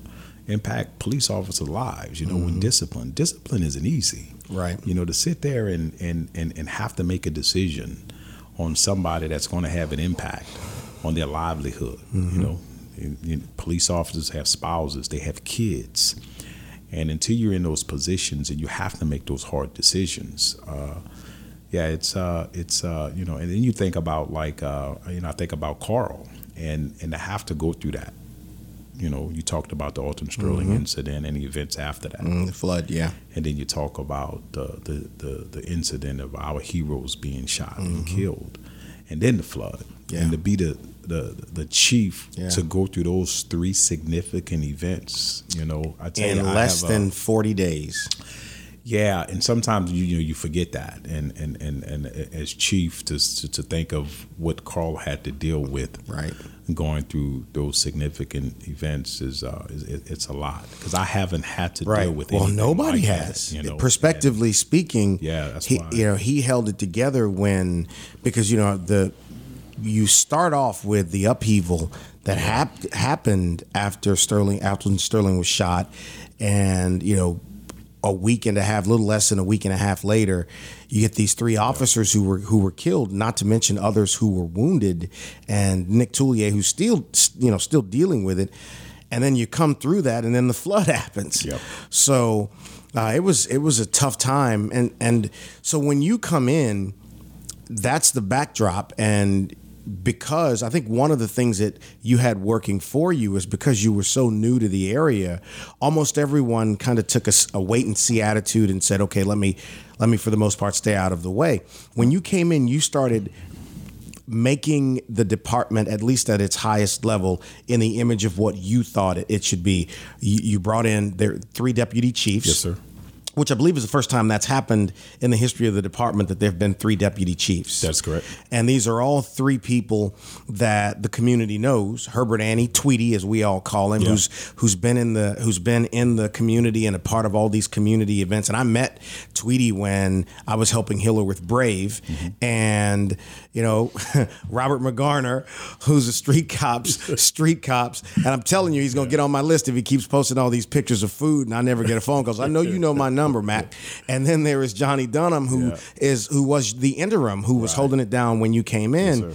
impact police officers' lives. You know, when discipline discipline isn't easy. Right. You know, to sit there and and and, and have to make a decision on somebody that's going to have an impact on their livelihood. You know, And- and police officers have spouses, they have kids, and until you're in those positions and you have to make those hard decisions. Uh, yeah, it's uh, it's uh, you know, and then you think about like uh, you know, I think about Carl and and to have to go through that. You know, you talked about the Alton Sterling incident and the events after that, Mm, the flood, yeah. and then you talk about the the the, the incident of our heroes being shot and killed, and then the flood, Mm-hmm. Yeah. and to be the the the chief Yeah. to go through those three significant events. You know, I tell In you, less have a- than 40 days. Yeah, and sometimes you you know you forget that, and and and, and as chief to, to to think of what Carl had to deal with, Right. going through those significant events is uh is it's a lot because I haven't had to Right. deal with. It. Well, nobody like that, has. you know. Prospectively speaking, Yeah, that's he, why. you know he held it together when because you know the you start off with the upheaval that hap- happened after Sterling Alton Sterling was shot, and you know a week and a half, little less than a week and a half later, you get these three officers who were who were killed. Not to mention others who were wounded, and Nick Tullier, who's still you know still dealing with it. And then you come through that, and then the flood happens. Yep. So uh, it was it was a tough time, and and so when you come in, that's the backdrop and because I think one of the things that you had working for you is because you were so new to the area, almost everyone kind of took a wait and see attitude and said, "Okay, let me let me for the most part stay out of the way." When you came in, you started making the department at least at its highest level in the image of what you thought it, it should be. You, you brought in there three deputy chiefs Yes, sir. Which I believe is the first time that's happened in the history of the department that there have been three deputy chiefs. That's correct. And these are all three people that the community knows. Herbert Anny, Tweety, as we all call him, Yeah. who's who's been in the who's been in the community and a part of all these community events. And I met Tweety when I was helping Hiller with Brave, Mm-hmm. and you know Robert McGarner, who's a street cops street cops, and I'm telling you, he's gonna get on my list if he keeps posting all these pictures of food, and I never get a phone call. So I know you know my number, Mac. And then there is Jonny Dunnam, who is Yeah. who was the interim, who was holding it down when you came in.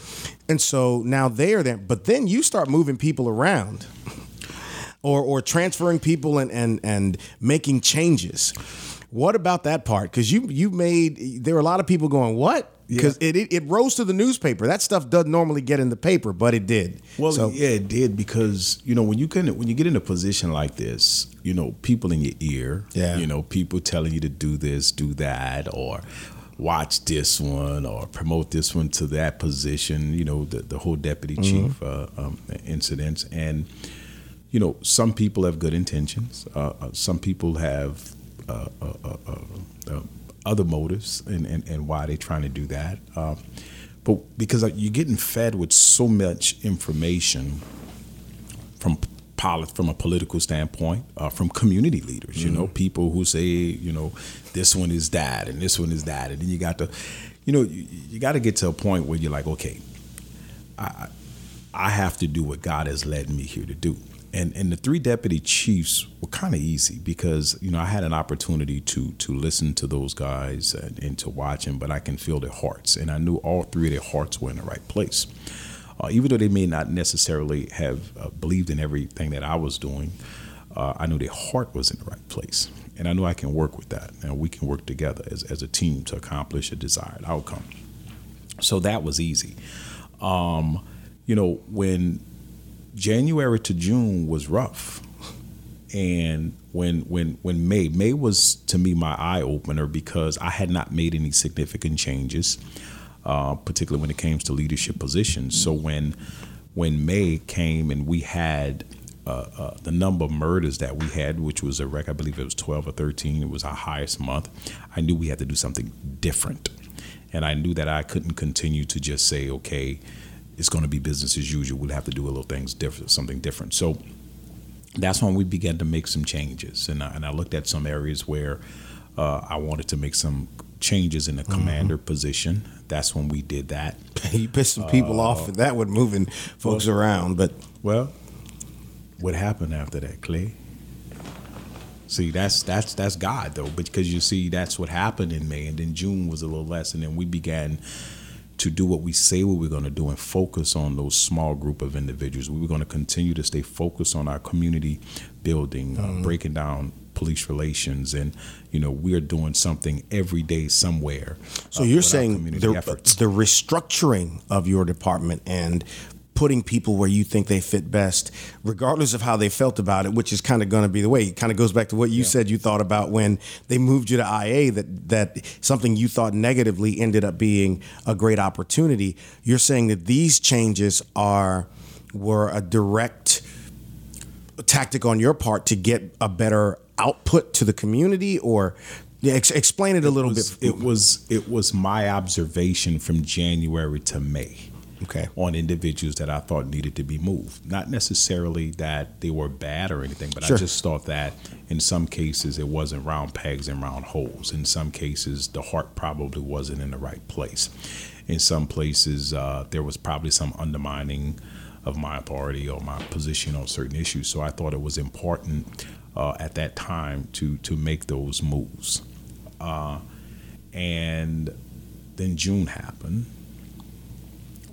and so now they are there. But then you start moving people around. Or, or transferring people and, and, and making changes. What about that part? Because you you made there were a lot of people going what? Because it, it it rose to the newspaper. That stuff doesn't normally get in the paper, but it did. Well, So- yeah, it did because you know when you can when you get in a position like this, you know people in your ear, Yeah. you know people telling you to do this, do that, or watch this one, or promote this one to that position. You know the the whole deputy Mm-hmm. chief uh, um, incidents, and you know some people have good intentions, uh, uh, some people have uh, uh, uh, uh, uh, other motives and, and, and why they're trying to do that. Uh, but because you're getting fed with so much information from polit- from a political standpoint, uh, from community leaders, you know, people who say, you know, this one is that and this one is that, and then you got to, you know, you, you got to get to a point where you're like, okay, I I have to do what God has led me here to do. And and the three deputy chiefs were kind of easy because you know I had an opportunity to to listen to those guys and, and to watch them, but I can feel their hearts, and I knew all three of their hearts were in the right place. Uh, even though they may not necessarily have uh, believed in everything that I was doing, uh, I knew their heart was in the right place, and I knew I can work with that, and we can work together as as a team to accomplish a desired outcome. So that was easy. Um, you know, when January to June was rough, and when when when May May was to me my eye opener because I had not made any significant changes, uh, particularly when it came to leadership positions. So when when May came and we had uh, uh, the number of murders that we had, which was a record, I believe it was 12 or 13, it was our highest month. I knew we had to do something different. And I knew that I couldn't continue to just say, okay, it's going to be business as usual. We'll have to do a little things different, something different. So that's when we began to make some changes. And I, and I looked at some areas where uh, I wanted to make some changes in the commander position. That's when we did that. you pissed some people off with that with moving folks around, but Well, what happened after that, Clay? See, that's that's that's God though, because you see that's what happened in May, and then June was a little less, and then we began to do what we say what we're going to do and focus on those small group of individuals. We were going to continue to stay focused on our community building, uh, breaking down police relations, and you know we are doing something every day somewhere. So uh, you're saying the, efforts. the restructuring of your department and putting people where you think they fit best, regardless of how they felt about it, which is kind of going to be the way. It kind of goes back to what you said you thought about when they moved you to IA. That that something you thought negatively ended up being a great opportunity. You're saying that these changes are were a direct tactic on your part to get a better output to the community, or yeah, ex- explain it a little was, bit. It was it was my observation from January to May. Okay. On individuals that I thought needed to be moved. Not necessarily that they were bad or anything, but Sure. I just thought that in some cases it wasn't round pegs and round holes. In some cases, the heart probably wasn't in the right place. In some places, uh, there was probably some undermining of my authority or my position on certain issues. So I thought it was important uh, at that time to to make those moves. Uh, and then June happened.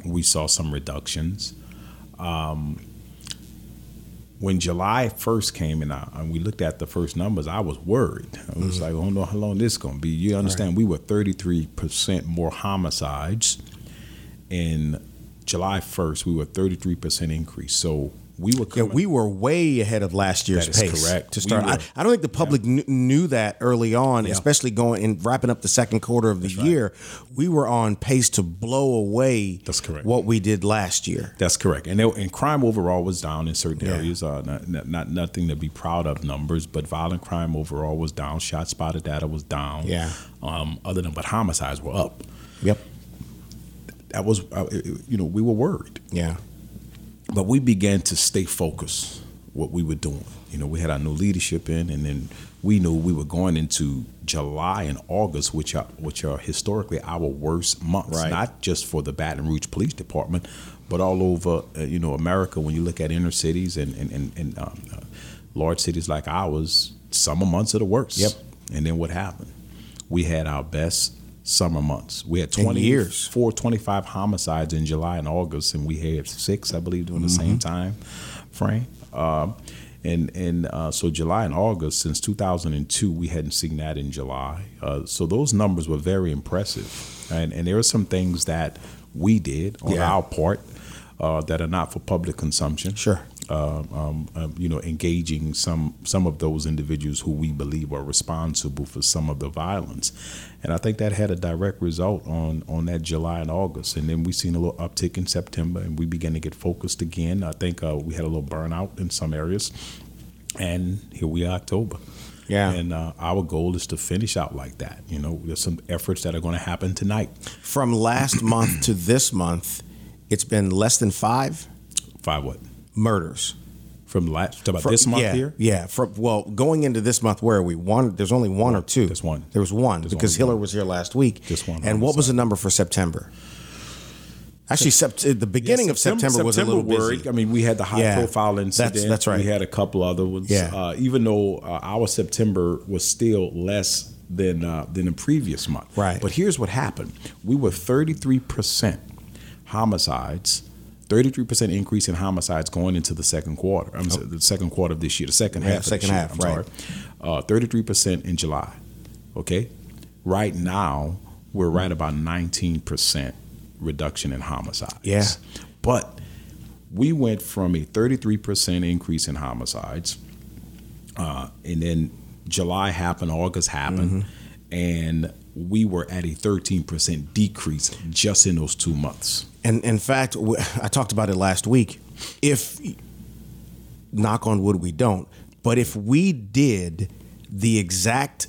We saw some reductions. Um, when July first came and, I, and we looked at the first numbers, I was worried. I was like, I don't know how long this is going to be. You understand? We were 33% more homicides. In July 1st, we were 33% increase. So we were Yeah, we were way ahead of last year's That is pace. correct. To We start, I, I don't think the public kn- knew that early on, especially going and wrapping up the second quarter of the year. We were on pace to blow away. That's correct. What we did last year. That's correct. And, there, and crime overall was down in certain Yeah. areas. Uh, not, not, not nothing to be proud of numbers, but violent crime overall was down. ShotSpotter data was down. Yeah. Um, other than but homicides were up. Yep. That was uh, you know we were worried, Yeah. But we began to stay focused. What we were doing, you know, we had our new leadership in, and then we knew we were going into July and August, which are which are historically our worst months. Right. Not just for the Baton Rouge Police Department, but all over uh, you know America. When you look at inner cities and and and, and um, uh, large cities like ours, summer months are the worst. Yep. And then what happened? We had our best summer months. We had In 20 years. 4 25 homicides in July and August, and we had six, I believe, during the same time frame. Um, and and uh, so July and August since 2002, we hadn't seen that in July. Uh, so those numbers were very impressive, and and there are some things that we did on Yeah. our part uh, that are not for public consumption Sure. Uh, um, um, you know, engaging some some of those individuals who we believe are responsible for some of the violence, and I think that had a direct result on on that July and August, and then we seen a little uptick in September, and we began to get focused again. I think uh, we had a little burnout in some areas, and here we are October. Yeah. and uh, our goal is to finish out like that. You know, there's some efforts that are going to happen tonight. From last month to this month, it's been less than five Five what murders. from last about this month yeah, here. Yeah. From, well, going into this month, where are we? One. There's only one or two. There's one. There was one because Hiller was here last week. Just one And what was the number for September? Actually, sept- the beginning of September, was a little worried. busy. I mean, we had the high Yeah. profile That's- incident. that's right. We had a couple other ones. Yeah. Uh, even though uh, our September was still less than uh, than the previous month. Right. But here's what happened: we were 33 percent homicides. 33% increase in homicides going into the second quarter. I'm sorry, the second quarter of this year, the second Oh. Yeah, half. second year, half, right. Uh, 33% in July. Okay. Right now, we're right about 19% reduction in homicides. Yeah. But we went from a 33% increase in homicides, uh, and then July happened, August happened, and we were at a 13% decrease just in those two months. And in fact, I talked about it last week. If, knock on wood, we don't, but if we did the exact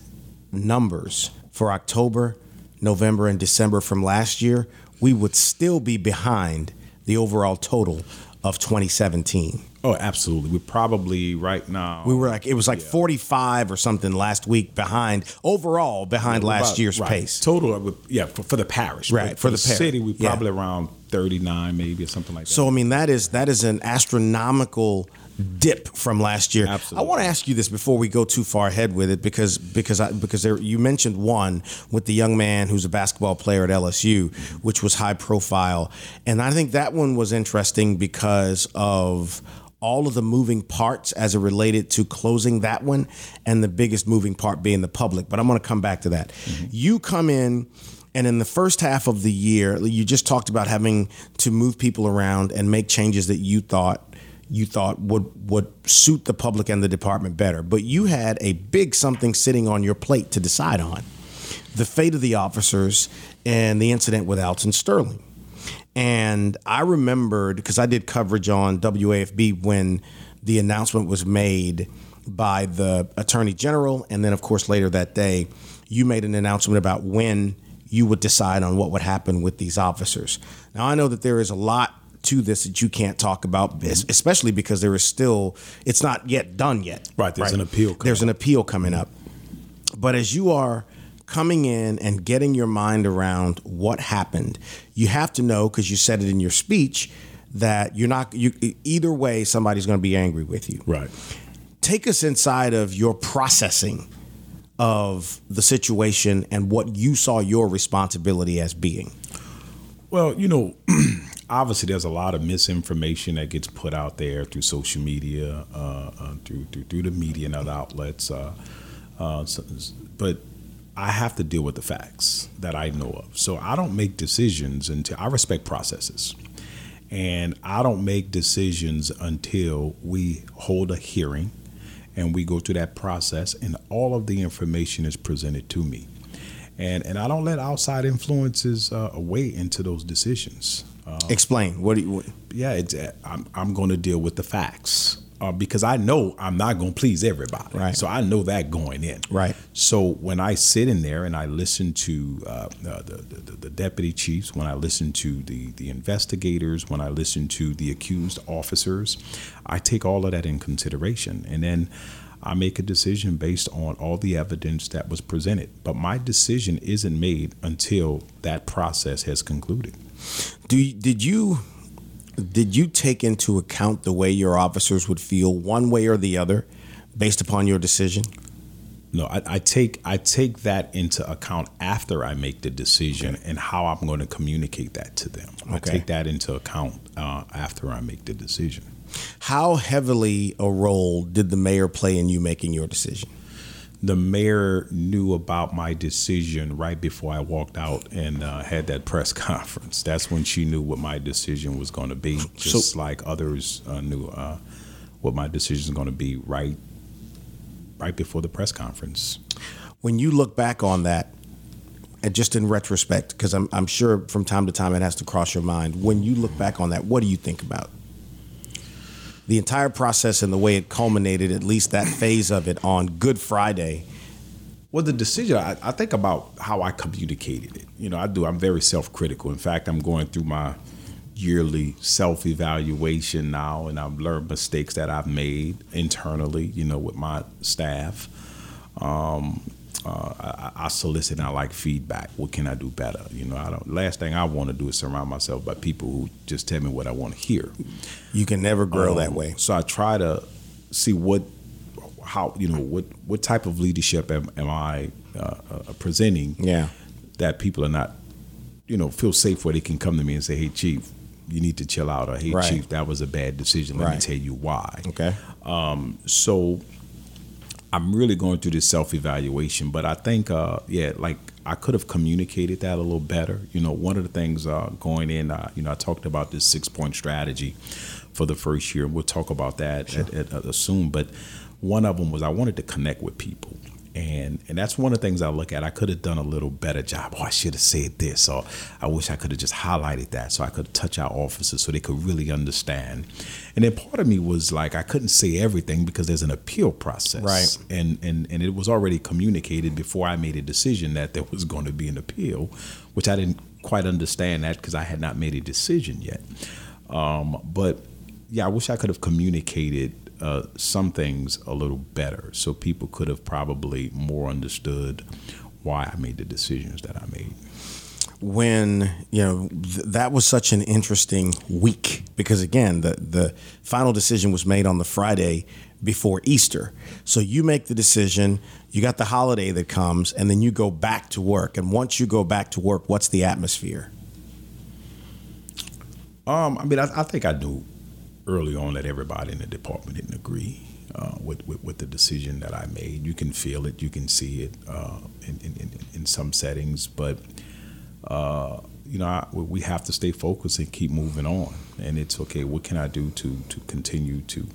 numbers for October, November, and December from last year, we would still be behind the overall total of 2017. Oh, absolutely. We're probably right now. We were like, it was like 45 or something last week behind, overall, behind last about- year's right. pace. Total, uh, yeah, for, for the parish. Right, But for the par- city, we yeah. probably around 39 maybe or something like that. So I mean that is that is an astronomical dip from last year. Absolutely. I want to ask you this before we go too far ahead with it because because I, because there, you mentioned one with the young man who's a basketball player at LSU, which was high profile, and I think that one was interesting because of all of the moving parts as it related to closing that one and the biggest moving part being the public but i'm going to come back to that mm-hmm. you come in and in the first half of the year, you just talked about having to move people around and make changes that you thought you thought would would suit the public and the department better. But you had a big something sitting on your plate to decide on. The fate of the officers and the incident with Alton Sterling. And I remembered because I did coverage on WAFB when the announcement was made by the attorney general. And then, of course, later that day, you made an announcement about when you would decide on what would happen with these officers. Now, I know that there is a lot to this that you can't talk about, mm-hmm. especially because there is still, it's not yet done yet. Right, there's an appeal coming There's an appeal coming up. But as you are coming in and getting your mind around what happened, you have to know because you said it in your speech that you're not you either way somebody's going to be angry with you. right. Take us inside of your processing of the situation and what you saw your responsibility as being. Well, you know, obviously there's a lot of misinformation that gets put out there through social media, uh, uh, through, through through the media and other outlets. Uh, uh, so- but I have to deal with the facts that I know of. So I don't make decisions until I respect processes. And I don't make decisions until we hold a hearing and we go through that process and all of the information is presented to me. And, and I don't let outside influences uh, weigh into those decisions. Uh, Explain. What do you what, yeah, it's, uh, I'm, I'm going to deal with the facts uh, because I know I'm not going to please everybody. Right. So I know that going in. Right. So when I sit in there and I listen to uh, uh, the, the, the deputy chiefs, when I listen to the, the investigators, when I listen to the accused officers, I take all of that in consideration. And then I make a decision based on all the evidence that was presented. But my decision isn't made until that process has concluded. Do did you did you take into account the way your officers would feel one way or the other based upon your decision? No, I, I take I take that into account after I make the decision and how I'm going to communicate that to them. I take that into account uh, after I make the decision. How heavily a role did the mayor play in you making your decision? The mayor knew about my decision right before I walked out and uh, had that press conference. That's when she knew what my decision was going to be, just So- like others uh, knew uh, what my decision is going to be right right before the press conference. When you look back on that, and just in retrospect, because I'm, I'm sure from time to time it has to cross your mind. When you look back on that, what do you think about the entire process and the way it culminated, at least that phase of it on Good Friday? Well, the decision, I, I think about how I communicated it. You know, I do, I'm very self critical. In fact, I'm going through my yearly self evaluation now, and I've learned mistakes that I've made internally, you know, with my staff. Um, uh, I, I solicit and I like feedback. What can I do better? You know, I don't. Last thing I want to do is surround myself by people who just tell me what I want to hear. You can never grow that Um, way. So I try to see what, how you know, what what type of leadership am, am I uh, uh, presenting? Yeah. that people are not, you know, feel safe where they can come to me and say, "Hey, chief, you need to chill out," or "Hey, Right. chief, that was a bad decision. Let me tell you why." Okay. So I'm really going through this self evaluation, but I think, uh, yeah, like I could have communicated that a little better. You know, one of the things uh, going in, uh, you know, I talked about this six point strategy for the first year. We'll talk about that sure. at, at, at soon, but one of them was I wanted to connect with people and and that's one of the things I look at. I could have done a little better job. Oh, I should have said this, or I wish I could have just highlighted that, so I could touch our officers so they could really understand. And then part of me was like, I couldn't say everything because there's an appeal process, right? And and and it was already communicated before I made a decision that there was going to be an appeal, which I didn't quite understand that because I had not made a decision yet. Um, but yeah, I wish I could have communicated uh, some things a little better, so people could have probably more understood why I made the decisions that I made. When you know th- that was such an interesting week because again the the final decision was made on the Friday before Easter. So you make the decision, you got the holiday that comes, and then you go back to work. And once you go back to work, what's the atmosphere? Um, I mean, I, I think I do early on that everybody in the department didn't agree uh, with, with, with the decision that I made. You can feel it, you can see it uh, in, in, in some settings, but uh, you know I, we have to stay focused and keep moving on. And it's okay. What can I do to to continue to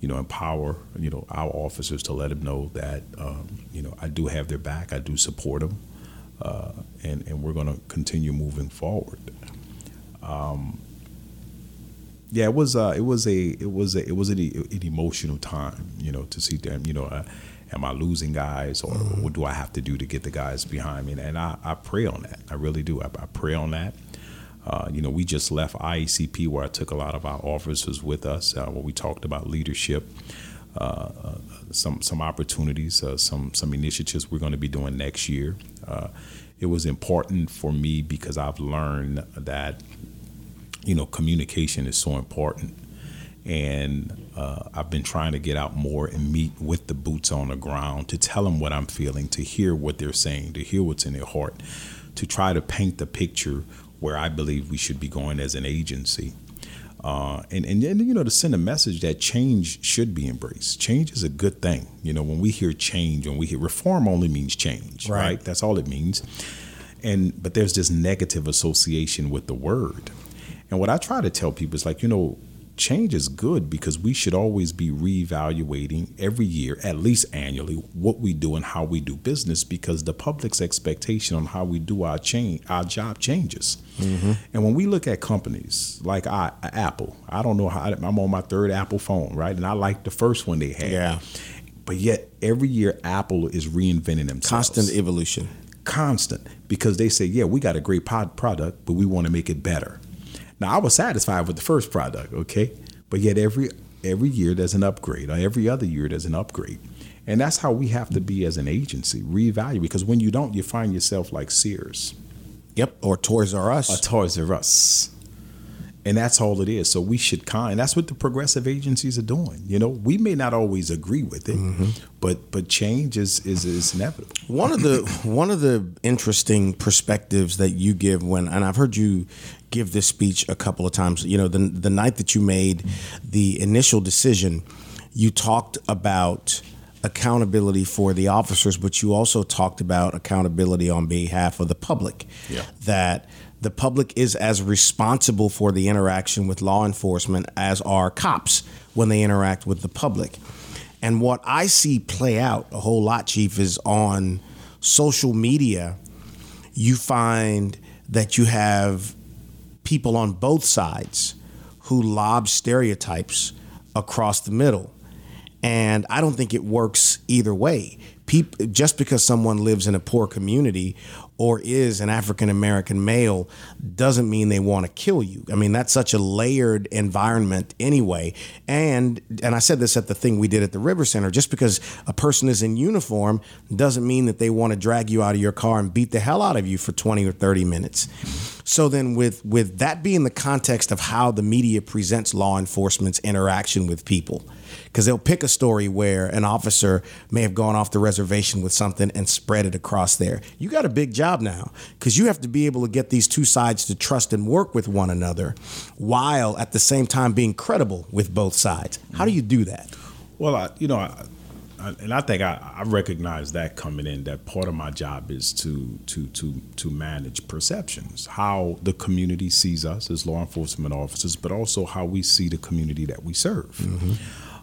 you know empower you know our officers to let them know that um, you know I do have their back. I do support them, uh, and and we're going to continue moving forward. Um, yeah, it was uh, it was a it was a, it was an, an emotional time, you know, to see them, you know, uh, am I losing guys or mm-hmm. what do I have to do to get the guys behind me? And I, I pray on that. I really do. I, I pray on that. Uh, you know, we just left IACP where I took a lot of our officers with us uh, where we talked about leadership, uh, uh some some opportunities, uh, some some initiatives we're going to be doing next year. Uh, it was important for me because I've learned that you know, communication is so important. And uh, I've been trying to get out more and meet with the boots on the ground to tell them what I'm feeling, to hear what they're saying, to hear what's in their heart, to try to paint the picture where I believe we should be going as an agency. Uh, and, and, and you know to send a message that change should be embraced. Change is a good thing. You know when we hear change, when we hear reform, only means change, right? right? That's all it means. And but there's this negative association with the word. And what I try to tell people is like, you know, change is good because we should always be reevaluating every year, at least annually, what we do and how we do business because the public's expectation on how we do our change our job changes. Mm-hmm. And when we look at companies like I, Apple, I don't know how I'm on my third Apple phone, right? And I like the first one they had. Yeah. But yet every year Apple is reinventing themselves. Constant evolution. Constant because they say, yeah, we got a great pod product, but we want to make it better. Now I was satisfied with the first product, okay, but yet every every year there's an upgrade, or every other year there's an upgrade, and that's how we have to be as an agency, reevaluate. Because when you don't, you find yourself like Sears. Yep, or Toys R Us. Or Toys R Us and that's all it is. So we should kind, that's what the progressive agencies are doing. You know, we may not always agree with it, mm-hmm. but but change is, is is inevitable. One of the one of the interesting perspectives that you give when, and I've heard you give this speech a couple of times. You know, the the night that you made the initial decision, you talked about accountability for the officers, but you also talked about accountability on behalf of the public. Yeah. That the public is as responsible for the interaction with law enforcement as are cops when they interact with the public. And what I see play out a whole lot, Chief, is on social media, you find that you have people on both sides who lob stereotypes across the middle. And I don't think it works either way. People, just because someone lives in a poor community or is an African American male doesn't mean they want to kill you. I mean, that's such a layered environment anyway. And and I said this at the thing we did at the River Center, just because a person is in uniform doesn't mean that they want to drag you out of your car and beat the hell out of you for 20 or 30 minutes. So then with with that being the context of how the media presents law enforcement's interaction with people, because they'll pick a story where an officer may have gone off the reservation with something and spread it across there. You got a big job now because you have to be able to get these two sides to trust and work with one another while at the same time being credible with both sides. How do you do that? Well, I, you know, I, and I think I, I recognize that coming in that part of my job is to to to to manage perceptions, how the community sees us as law enforcement officers, but also how we see the community that we serve.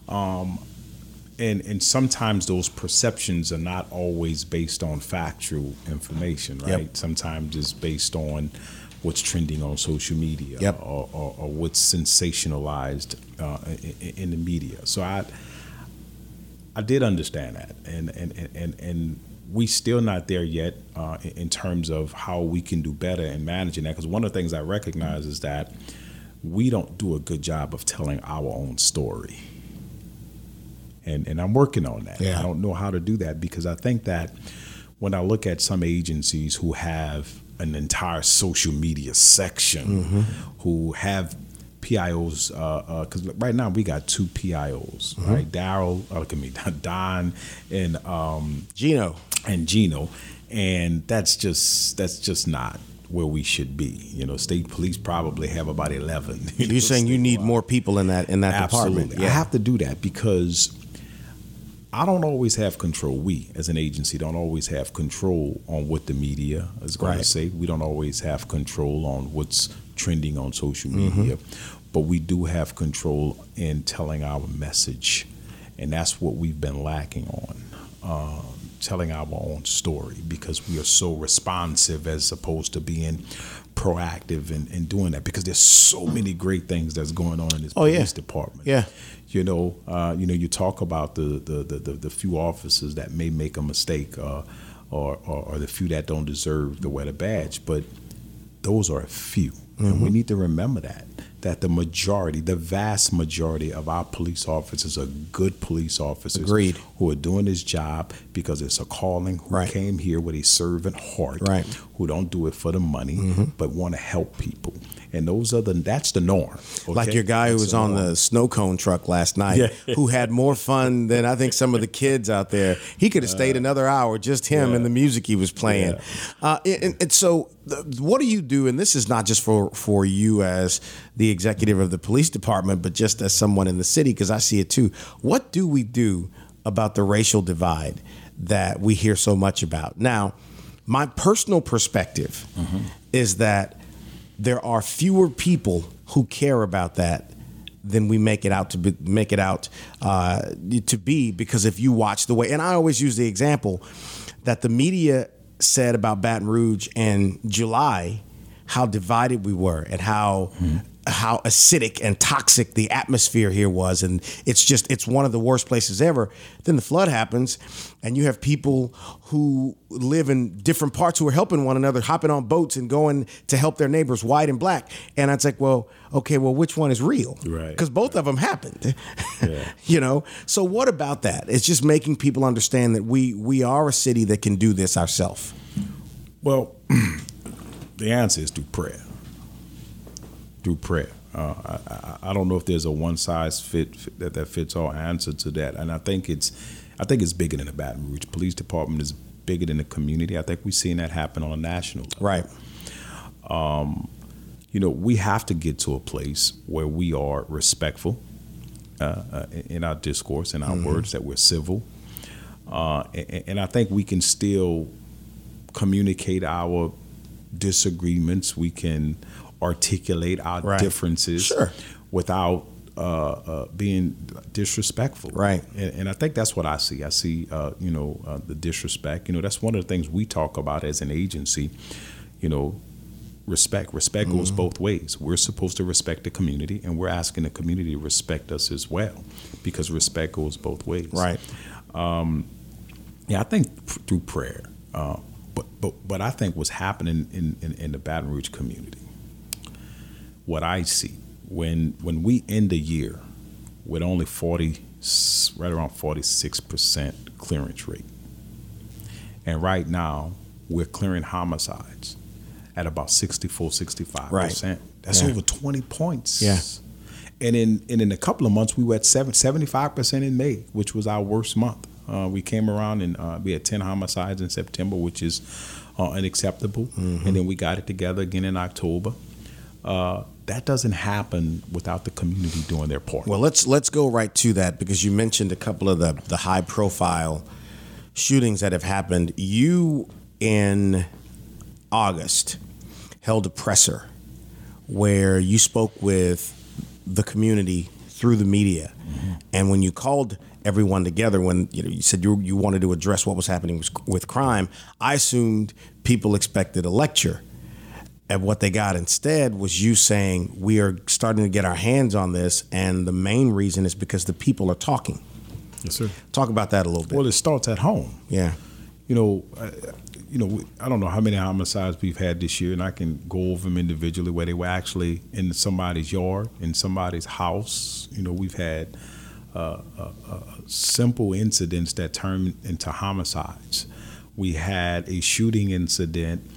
Um, and and sometimes those perceptions are not always based on factual information, right? Yep. Sometimes it's based on what's trending on social media Yep. or, or, or what's sensationalized uh, in, in the media. So I I did understand that, and and and and, and we still not there yet uh, in- terms of how we can do better in managing that. Because one of the things I recognize is that we don't do a good job of telling our own story, and and I'm working on that. Yeah. I don't know how to do that because I think that when I look at some agencies who have an entire social media section, who have PIOs, because right now we got two PIOs, right? Daryl, uh, I mean Don, and um, Gino. and Gino, and that's just that's just not where we should be. You know, state police probably have about eleven. You're saying you need more people in that in that Absolutely. department. I have to do that because I don't always have control. We, as an agency, don't always have control on what the media is going Right. to say. We don't always have control on what's trending on social Mm-hmm. media, but we do have control in telling our message, and that's what we've been lacking on. Um, telling our own story because we are so responsive as opposed to being proactive and, and doing that because there's so many great things that's going on in this Oh, yeah. police department. Yeah. You know, uh, you know, you talk about the the, the, the the few officers that may make a mistake, uh, or, or or the few that don't deserve the wear the badge, but those are a few, and Mm-hmm. we need to remember that that the majority, the vast majority of our police officers are good police officers Agreed. who are doing this job because it's a calling, who Right. came here with a servant heart, Right. Mm-hmm. who don't do it for the money, but want to help people. And those are the that's the norm. Like your guy who was on norm. the snow cone truck last night, Yeah. who had more fun than I think some of the kids out there. He could have stayed another hour, just him and the music he was playing. Uh, and, and so, what do you do? And this is not just for for you as the executive of the police department, but just as someone in the city, because I see it too. What do we do about the racial divide that we hear so much about now? My personal perspective is that there are fewer people who care about that than we make it out to be, make it out uh, to be. Because if you watch the way, and I always use the example that the media said about Baton Rouge in July, how divided we were and how how acidic and toxic the atmosphere here was and it's just it's one of the worst places ever. Then the flood happens and you have people who live in different parts who are helping one another hopping on boats and going to help their neighbors white and black. And it's like well okay well which one is real? Right. because both of them happened. Yeah. you know? So what about that? It's just making people understand that we we are a city that can do this ourselves Well, the answer is through prayer. Through prayer. Uh, I, I, don't know if there's a one size fit, fit that, that fits all answer to that, and I think it's I think it's bigger than the Baton Rouge Police Department is bigger than the community. I think we've seen that happen on a national level. right You know, we have to get to a place where we are respectful uh, uh, in our discourse, in our words, that we're civil, uh, and, and I think we can still communicate our disagreements. We can articulate our Right. differences Sure. without uh, uh, being disrespectful. Right. And, and I think that's what I see. I see, uh, you know, uh, the disrespect. You know, that's one of the things we talk about as an agency. You know, respect. Respect goes Mm-hmm. both ways. We're supposed to respect the community, and we're asking the community to respect us as well, because respect goes both ways. right Yeah, I think through prayer. Uh, but but but I think what's happening in, in, in the Baton Rouge community, what I see when when we end a year with only forty, right around forty six percent clearance rate, and right now we're clearing homicides at about 64, 65 percent. That's Yeah. over twenty points. Yeah. And in and in a couple of months, we were at 75 percent in May, which was our worst month. Uh, we came around and uh, we had ten homicides in September, which is uh, unacceptable. And then we got it together again in October. uh, that doesn't happen without the community doing their part. Well, let's let's go right to that because you mentioned a couple of the the high profile shootings that have happened. You in August held a presser where you spoke with the community through the media, mm-hmm. and when you called everyone together, when you know you said you you wanted to address what was happening with, with crime, I assumed people expected a lecture. And what they got instead was you saying we are starting to get our hands on this, and the main reason is because the people are talking. Yes, sir. Talk about that a little bit. Well, it starts at home. Yeah. You know, you know, I don't know how many homicides we've had this year, and I can go over them individually where they were actually in somebody's yard, in somebody's house. You know, we've had uh, uh, uh, simple incidents that turn into homicides. We had a shooting incident,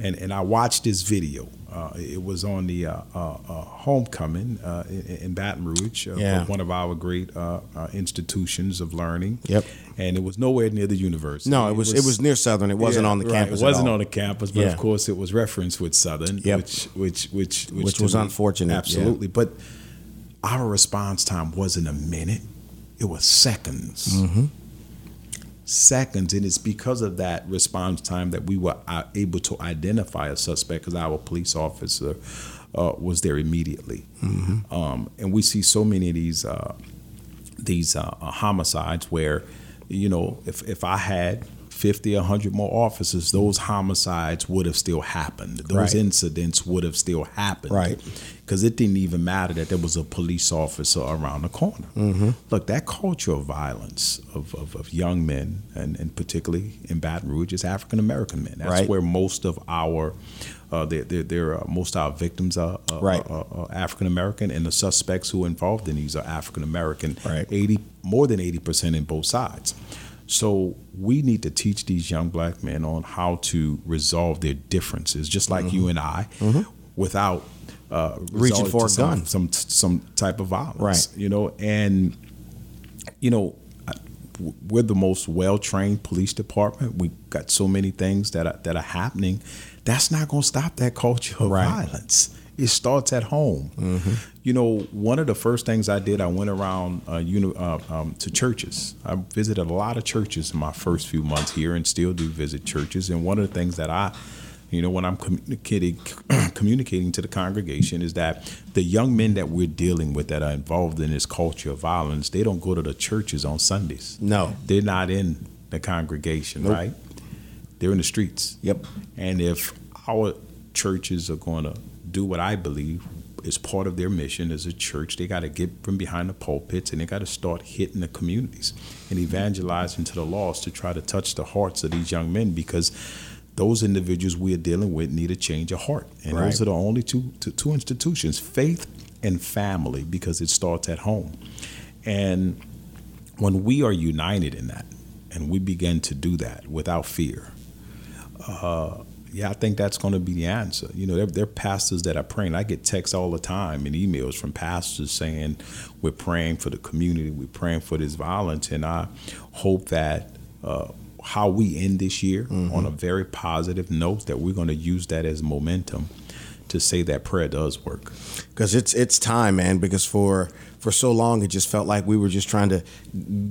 and, and I watched this video. Uh, it was on the uh, uh, uh homecoming uh, in, in, Baton Rouge, yeah. one of our great institutions of learning. Yep. And it was nowhere near the university. No, it was it was, it was near Southern. It wasn't yeah, on the right. campus. It wasn't on the campus, but yeah. of course it was referenced with Southern, yep. which which which which, which was me, unfortunate. Absolutely, but our response time wasn't a minute; it was seconds. Mm-hmm seconds, and it's because of that response time that we were uh, able to identify a suspect because our police officer uh, was there immediately. Mm-hmm. Um, and we see so many of these uh, these uh, homicides where, you know, if if I had 50, 100 more officers, those homicides would have still happened. Those right. incidents would have still happened. Right. Because it didn't even matter that there was a police officer around the corner. Mm-hmm. Look, that culture of violence of, of, of, young men, and, and particularly in Baton Rouge, is African American men. That's right. where most of our uh, they're, they're, they're uh, most of our victims are, uh, right. African American, and the suspects who are involved in these are African American. Right. Eighty more than eighty percent in both sides. So we need to teach these young black men on how to resolve their differences, just like mm-hmm. you and I, mm-hmm. without uh, reaching for a gun, some some type of violence, right? You know, and you know, we're the most well trained police department. We got so many things that are, that are happening. That's not going to stop that culture of right. violence. It starts at home. Mm-hmm. You know, one of the first things I did, I went around uh, you uh, um, to churches. I visited a lot of churches in my first few months here, and still do visit churches. And one of the things that I you know, when I'm communicating communicating to the congregation is that the young men that we're dealing with that are involved in this culture of violence, they don't go to the churches on Sundays. No, they're not in the congregation, nope. right? They're in the streets. Yep. And if our churches are going to do what I believe is part of their mission as a church. They got to get from behind the pulpits and they got to start hitting the communities and evangelizing to the lost to try to touch the hearts of these young men because those individuals we are dealing with need a change of heart. And right. those are the only two, two, two institutions faith and family because it starts at home. And when we are united in that and we begin to do that without fear, uh, yeah, I think that's going to be the answer. You know, there, there, are pastors that are praying. I get texts all the time and emails from pastors saying, We're praying for the community, we're praying for this violence. And I hope that uh, how we end this year mm-hmm. on a very positive note, that we're going to use that as momentum to say that prayer does work. Because it's it's time, man. Because for for so long, it just felt like we were just trying to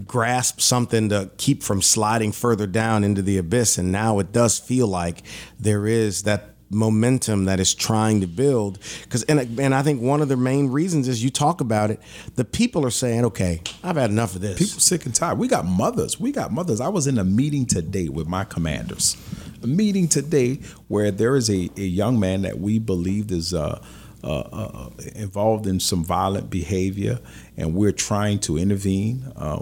grasp something to keep from sliding further down into the abyss. And now it does feel like there is that momentum that is trying to build. Because and, and i think one of the main reasons is you talk about it the people are saying okay i've had enough of this. People sick and tired. We got mothers. We got mothers. I was in a meeting today with my commanders. A meeting today where there is a, a young man that we believed is uh, uh, uh, involved in some violent behavior, and we're trying to intervene. Uh,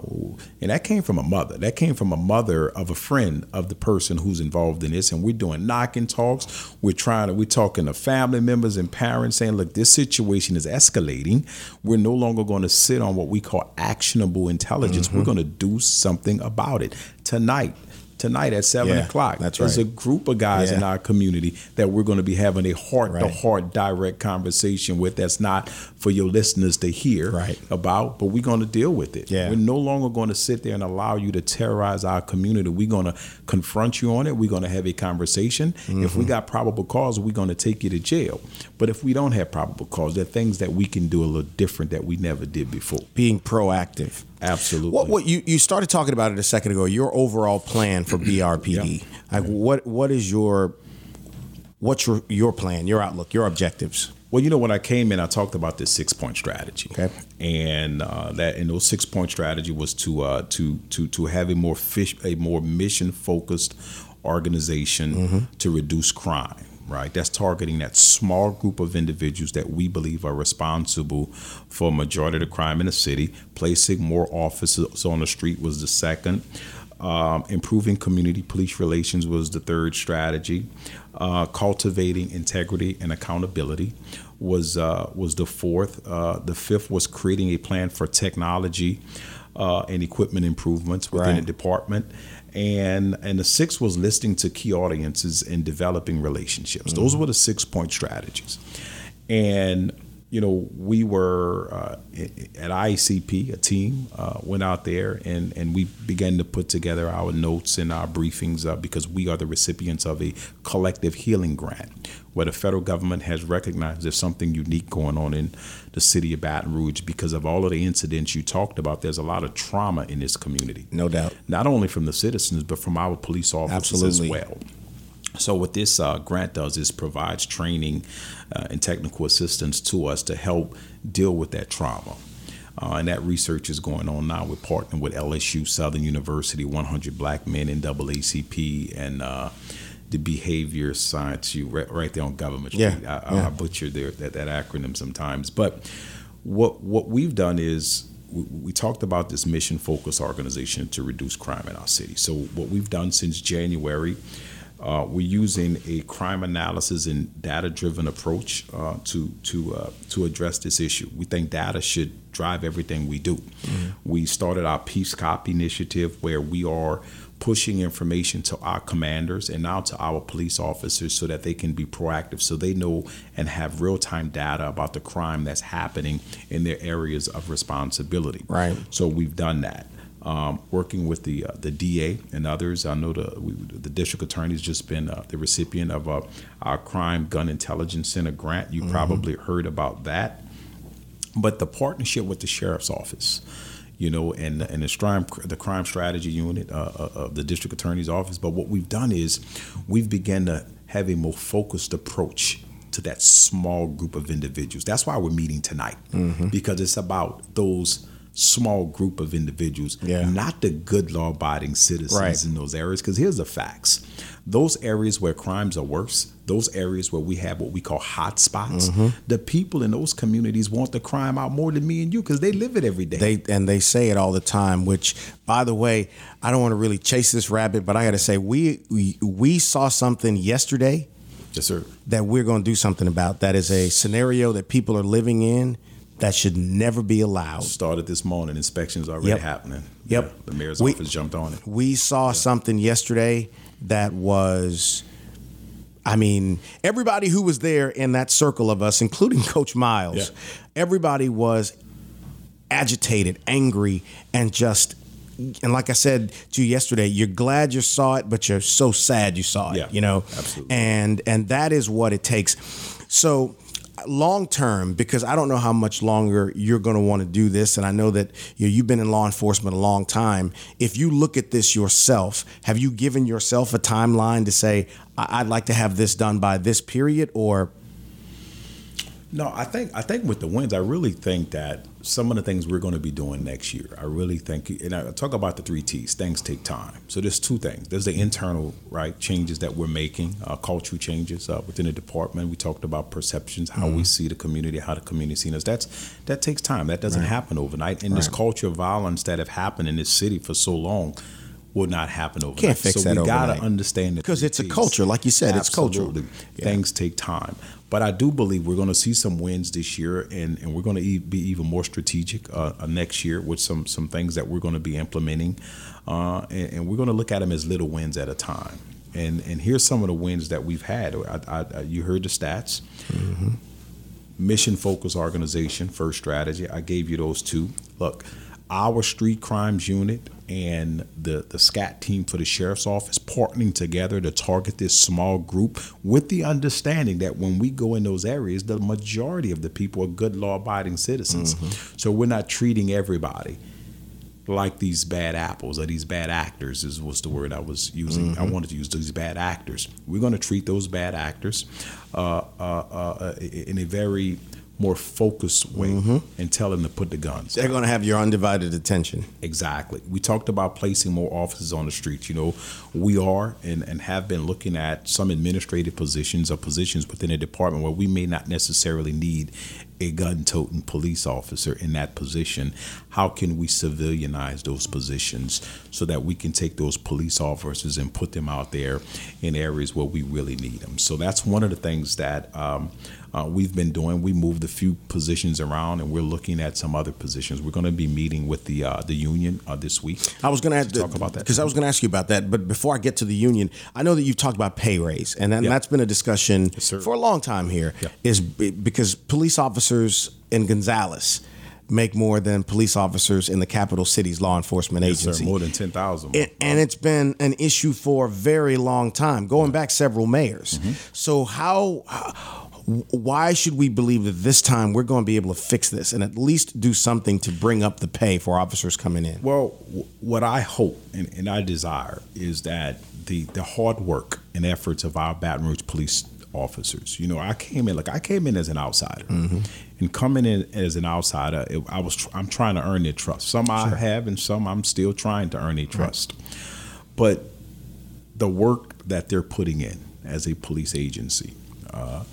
and that came from a mother. That came from a mother of a friend of the person who's involved in this. And we're doing knocking talks. We're trying to. We're talking to family members and parents, saying, "Look, this situation is escalating. We're no longer going to sit on what we call actionable intelligence. Mm-hmm. We're going to do something about it tonight." Tonight at seven Yeah, o'clock. that's There's right. a group of guys in our community that we're going to be having a heart to heart direct conversation with. That's not for your listeners to hear Right. about, but we're going to deal with it. Yeah. We're no longer going to sit there and allow you to terrorize our community. We're going to confront you on it. We're going to have a conversation. If Mm-hmm. we got probable cause, we're going to take you to jail. But if we don't have probable cause, there are things that we can do a little different that we never did before. Being proactive. Absolutely. What, what you, you started talking about it a second ago. Your overall plan for BRPD. Like what what is your what's your your plan, your outlook, your objectives? Well, you know, when I came in, I talked about this six point strategy. Okay. And uh, that and those six point strategy was to uh, to to to have a more fish a more mission focused organization to reduce crime. Right, that's targeting that small group of individuals that we believe are responsible for a majority of the crime in the city. Placing more officers on the street was the second. Um, improving community police relations was the third strategy. Uh, cultivating integrity and accountability was uh, was the fourth. Uh, the fifth was creating a plan for technology uh, and equipment improvements within Right. the department. And and the sixth was listening to key audiences and developing relationships. Those were the six point strategies. And you know, we were uh, at ICP, a team uh, went out there and, and we began to put together our notes and our briefings uh, because we are the recipients of a collective healing grant where the federal government has recognized there's something unique going on in the city of Baton Rouge because of all of the incidents you talked about. There's a lot of trauma in this community No doubt. not only from the citizens but from our police officers Absolutely. as well. So what this uh, grant does is provides training uh, and technical assistance to us to help deal with that trauma. Uh, and that research is going on now. We're partnering with LSU, Southern University, 100 Black Men, NAACP, and uh, the Behavior Science U right, right there on Government Street. Yeah, I, yeah. I butcher their, that, that acronym sometimes. But what what we've done is we, we talked about this mission focused organization to reduce crime in our city. So what we've done since January, uh, we're using a crime analysis and data driven approach uh, to to uh, to address this issue. We think data should drive everything we do. We started our Peace Cop initiative where we are pushing information to our commanders and now to our police officers so that they can be proactive so they know and have real-time data about the crime that's happening in their areas of responsibility Right. so we've done that um, working with the uh, the DA and others. I know the we, the district attorney's just been uh, the recipient of a, our Crime Gun Intelligence Center grant. You probably heard about that, but the partnership with the sheriff's office, you know, and and the crime the crime strategy unit uh, uh, of the district attorney's office. But what we've done is we've begun to have a more focused approach to that small group of individuals. That's why we're meeting tonight because it's about those small group of individuals, Yeah. not the good law abiding citizens Right. in those areas. Because here's the facts those areas where crimes are worse, those areas where we have what we call hot spots, Mm-hmm. the people in those communities want the crime out more than me and you because they live it every day. They and they say it all the time. Which, by the way, I don't want to really chase this rabbit, but I got to say we, we we saw something yesterday yes, sir. that we're going to do something about. That is a scenario that people are living in that should never be allowed. Started this morning. Inspections already Yep. happening. Yep. Yeah, the mayor's We- office jumped on it. We saw something yesterday that was. I mean, everybody who was there in that circle of us, including Coach Miles, Yeah. everybody was agitated, angry, and just. And like I said to you yesterday, you're glad you saw it, but you're so sad you saw it. Yeah, you know, absolutely. And and that is what it takes. So long term, because I don't know how much longer you're going to want to do this, and I know that you know, you've been in law enforcement a long time. If you look at this yourself, have you given yourself a timeline to say I'd like to have this done by this period, or No, I think I think with the wins, I really think that some of the things we're going to be doing next year, I really think, and I talk about the three T's. Things take time. So there's two things. There's the internal right changes that we're making, uh, cultural changes uh, within the department. We talked about perceptions, how we see the community, how the community sees us. That's that takes time. That doesn't happen overnight. And this culture of violence that have happened in this city for so long will not happen overnight. Can't fix so that we gotta understand that Because it's a culture, like you said, it's cultural. Yeah. Things take time. But I do believe we're going to see some wins this year, and, and we're going to be even more strategic uh, uh, next year with some some things that we're going to be implementing, uh, and, and we're going to look at them as little wins at a time. And and here's some of the wins that we've had. I, I, I, you heard the stats. Mission focused organization, first strategy. I gave you those two. Look, our street crimes unit and the, the SCAT team for the sheriff's office partnering together to target this small group with the understanding that when we go in those areas, the majority of the people are good law abiding citizens. So we're not treating everybody like these bad apples or these bad actors is was the word I was using. I wanted to use these bad actors. We're going to treat those bad actors uh, uh, uh, in a very more focused way and tell them to put the guns. They're going to have your undivided attention. Exactly. We talked about placing more officers on the streets. You know, we are and, and have been looking at some administrative positions or positions within a department where we may not necessarily need a gun toting police officer in that position. How can we civilianize those positions so that we can take those police officers and put them out there in areas where we really need them? So that's one of the things that um, uh, we've been doing. We moved a few positions around, and we're looking at some other positions. We're going to be meeting with the uh, the union uh, this week. I was going to ask talk about that. because I was going to ask you about that. But before I get to the union, I know that you've talked about pay raise, and, and Yeah. that's been a discussion sir. for a long time here. Yeah. Is because police officers in Gonzales make more than police officers in the capital city's law enforcement Yes, sir. agency. More than ten thousand. It, and it's been an issue for a very long time, going back several mayors. Mm-hmm. So how, why should we believe that this time we're going to be able to fix this and at least do something to bring up the pay for officers coming in? Well, w- what I hope and, and I desire is that the the hard work and efforts of our Baton Rouge police officers. You know, I came in like I came in as an outsider, and coming in as an outsider, it, I was tr- I'm trying to earn their trust. Some I have, and some I'm still trying to earn their trust. But the work that they're putting in as a police agency, uh,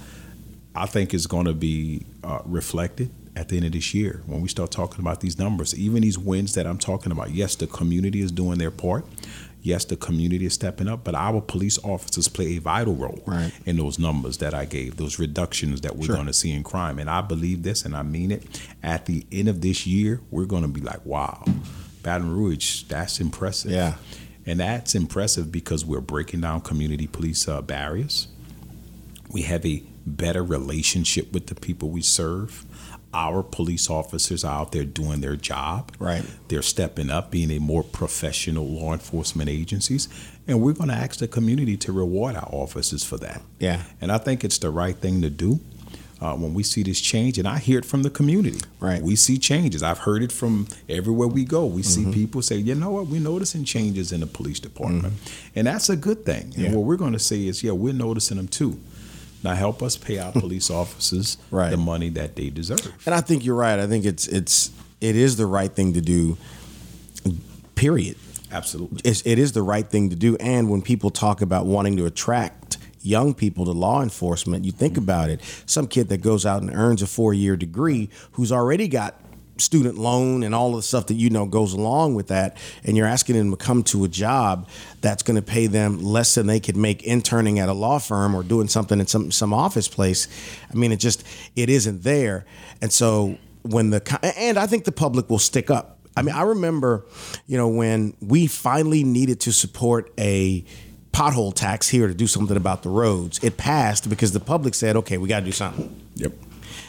I think is going to be uh, reflected at the end of this year when we start talking about these numbers. Even these wins that I'm talking about. Yes, the community is doing their part. Yes, the community is stepping up, but our police officers play a vital role Right. in those numbers that I gave, those reductions that we're Sure. going to see in crime. And I believe this, and I mean it. At the end of this year, we're going to be like, wow, Baton Rouge, that's impressive. Yeah. And that's impressive because we're breaking down community police uh, barriers. We have a better relationship with the people we serve. Our police officers are out there doing their job. Right. They're stepping up, being a more professional law enforcement agencies. And we're going to ask the community to reward our officers for that. Yeah. And I think it's the right thing to do. Uh, when we see this change, and I hear it from the community. Right. We see changes. I've heard it from everywhere we go. We see people say, you know what, we're noticing changes in the police department. And that's a good thing. Yeah. And what we're going to say is, yeah, we're noticing them too. Now help us pay our police officers Right. the money that they deserve. And I think you're right. I think it's it's it is the right thing to do. Period. Absolutely. It's, it is the right thing to do. And when people talk about wanting to attract young people to law enforcement, you think mm-hmm. about it. Some kid that goes out and earns a four year degree who's already got student loan and all of the stuff that you know goes along with that and you're asking them to come to a job that's going to pay them less than they could make interning at a law firm or doing something in some some office place i mean it just it isn't there and so when the and i think the public will stick up I mean, I remember, you know, when we finally needed to support a pothole tax here to do something about the roads. It passed because the public said, "Okay, we got to do something." Yep.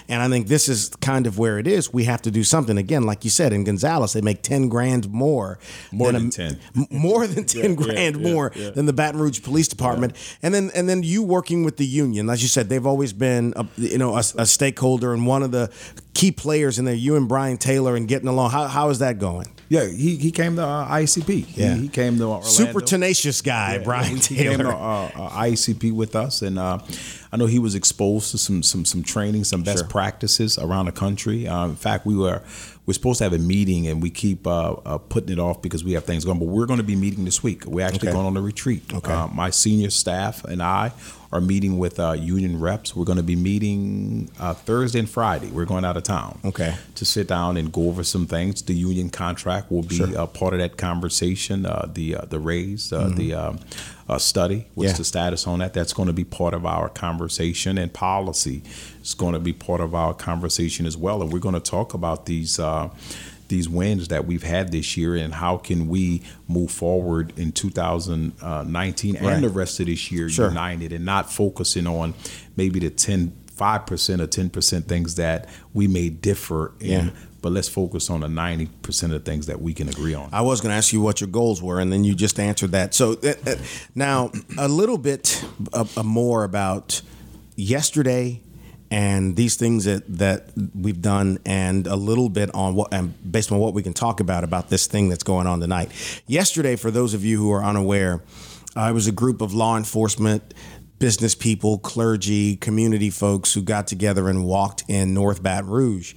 And I think this is kind of where it is. We have to do something. Again, like you said, in Gonzales, they make 10 grand more. More a- than 10. m- More than 10 grand yeah, more yeah. than the Baton Rouge Police Department. And then and then you working with the union. As you said, they've always been a, you know a, a stakeholder and one of the key players in there, you and Brian Taylor and getting along. How, how is that going? Yeah, he, he came to uh, ICP. Yeah. He, he came to Orlando. Super tenacious guy, Yeah, Brian he came to Taylor. uh, uh, ICP with us, and uh, I know he was exposed to some some some training, some best Sure. practices around the country. Um, in fact, we were we're supposed to have a meeting, and we keep uh, uh, putting it off because we have things going. But we're going to be meeting this week. We're actually Okay. going on a retreat. Okay. Uh, my senior staff and I are meeting with uh, union reps. We're going to be meeting uh, Thursday and Friday. We're going out of town. Okay. To sit down and go over some things. The union contract will be Sure. a part of that conversation. Uh, the uh, the raise, uh, the um, uh, study, what's. Yeah. the status on that? That's going to be part of our conversation, and policy It's going to be part of our conversation as well. And we're going to talk about these. Uh, these wins that we've had this year, and how can we move forward in 2019 Right. and the rest of this year Sure. united and not focusing on maybe the 10, 5% or 10% things that we may differ in, Yeah. But let's focus on the 90% of things that we can agree on. I was going to ask you what your goals were, and then you just answered that. So uh, uh, now a little bit uh, uh, more about yesterday and these things that, that we've done, and a little bit on what, and based on what we can talk about about this thing that's going on tonight. Yesterday, for those of you who are unaware, uh, it was a group of law enforcement business people, clergy, community folks who got together and walked in North Baton Rouge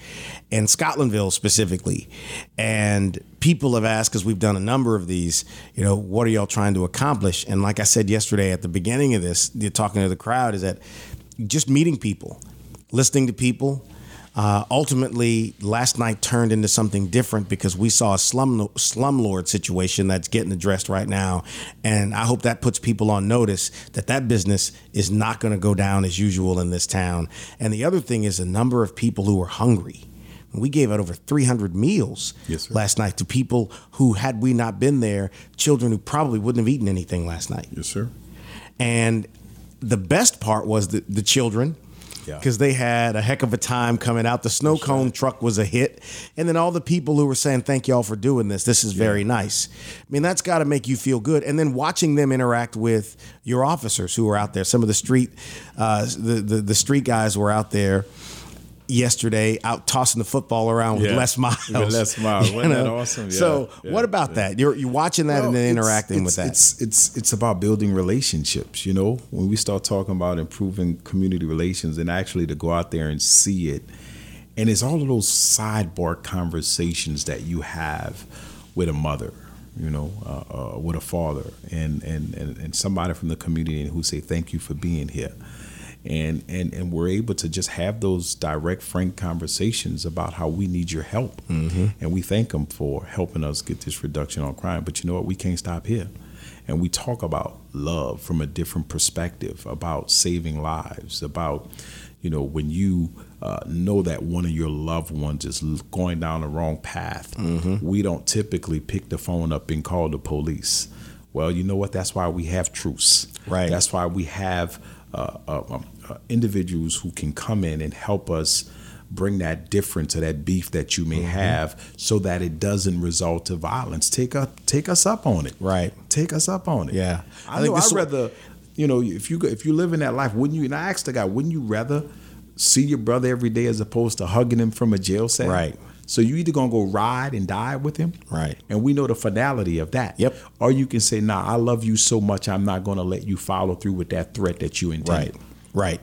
and Scotlandville specifically. And people have asked, because we've done a number of these, you know, what are y'all trying to accomplish? And like I said yesterday at the beginning of this, talking to the crowd, is that just meeting people, listening to people. Uh, ultimately, last night turned into something different because we saw a slum slumlord situation that's getting addressed right now, and I hope that puts people on notice that that business is not going to go down as usual in this town. And the other thing is a number of people who are hungry. We gave out over 300 meals Yes, last night to people who, had we not been there, children who probably wouldn't have eaten anything last night. yes, sir. And the best part was the, the children. Yeah. Because they had a heck of a time coming out. The snow cone truck was a hit. And then all the people who were saying, Thank y'all for doing this. This is very nice. I mean, that's got to make you feel good. And then watching them interact with your officers who were out there. Some of the street, uh, the, the, the street guys were out there yesterday out tossing the football around with Yeah. Les Miles. With Les Miles. Wasn't that awesome? Yeah, So, yeah, what about that? You're, you're watching that and Well, then it's- interacting with it's- that. It's it's it's about building relationships. You know, when we start talking about improving community relations, and actually to go out there and see it, and it's all of those sidebar conversations that you have with a mother. You know, uh, uh, with a father, and, and and and somebody from the community who say thank you for being here, and and and we're able to just have those direct, frank conversations about how we need your help, and we thank them for helping us get this reduction on crime. But you know what? We can't stop here, and we talk about love from a different perspective, about saving lives, about you know when you uh, know that one of your loved ones is going down the wrong path. We don't typically pick the phone up and call the police. Well, you know what? That's why we have truce. Right. That's why we have Uh, uh, um, uh, individuals who can come in and help us bring that difference or that beef that you may Mm-hmm. have, so that it doesn't result to violence. Take up, take us up on it. Right. Take us up on it. Yeah. I, I think know, i'd rather, you know, if you go- if you live in that life, wouldn't you? And I asked the guy, wouldn't you rather see your brother every day as opposed to hugging him from a jail cell? Right. So you either gonna go ride and die with him, Right. And we know the finality of that. Yep. Or you can say, "Nah, I love you so much, I'm not gonna let you follow through with that threat that you intended." Right. Right.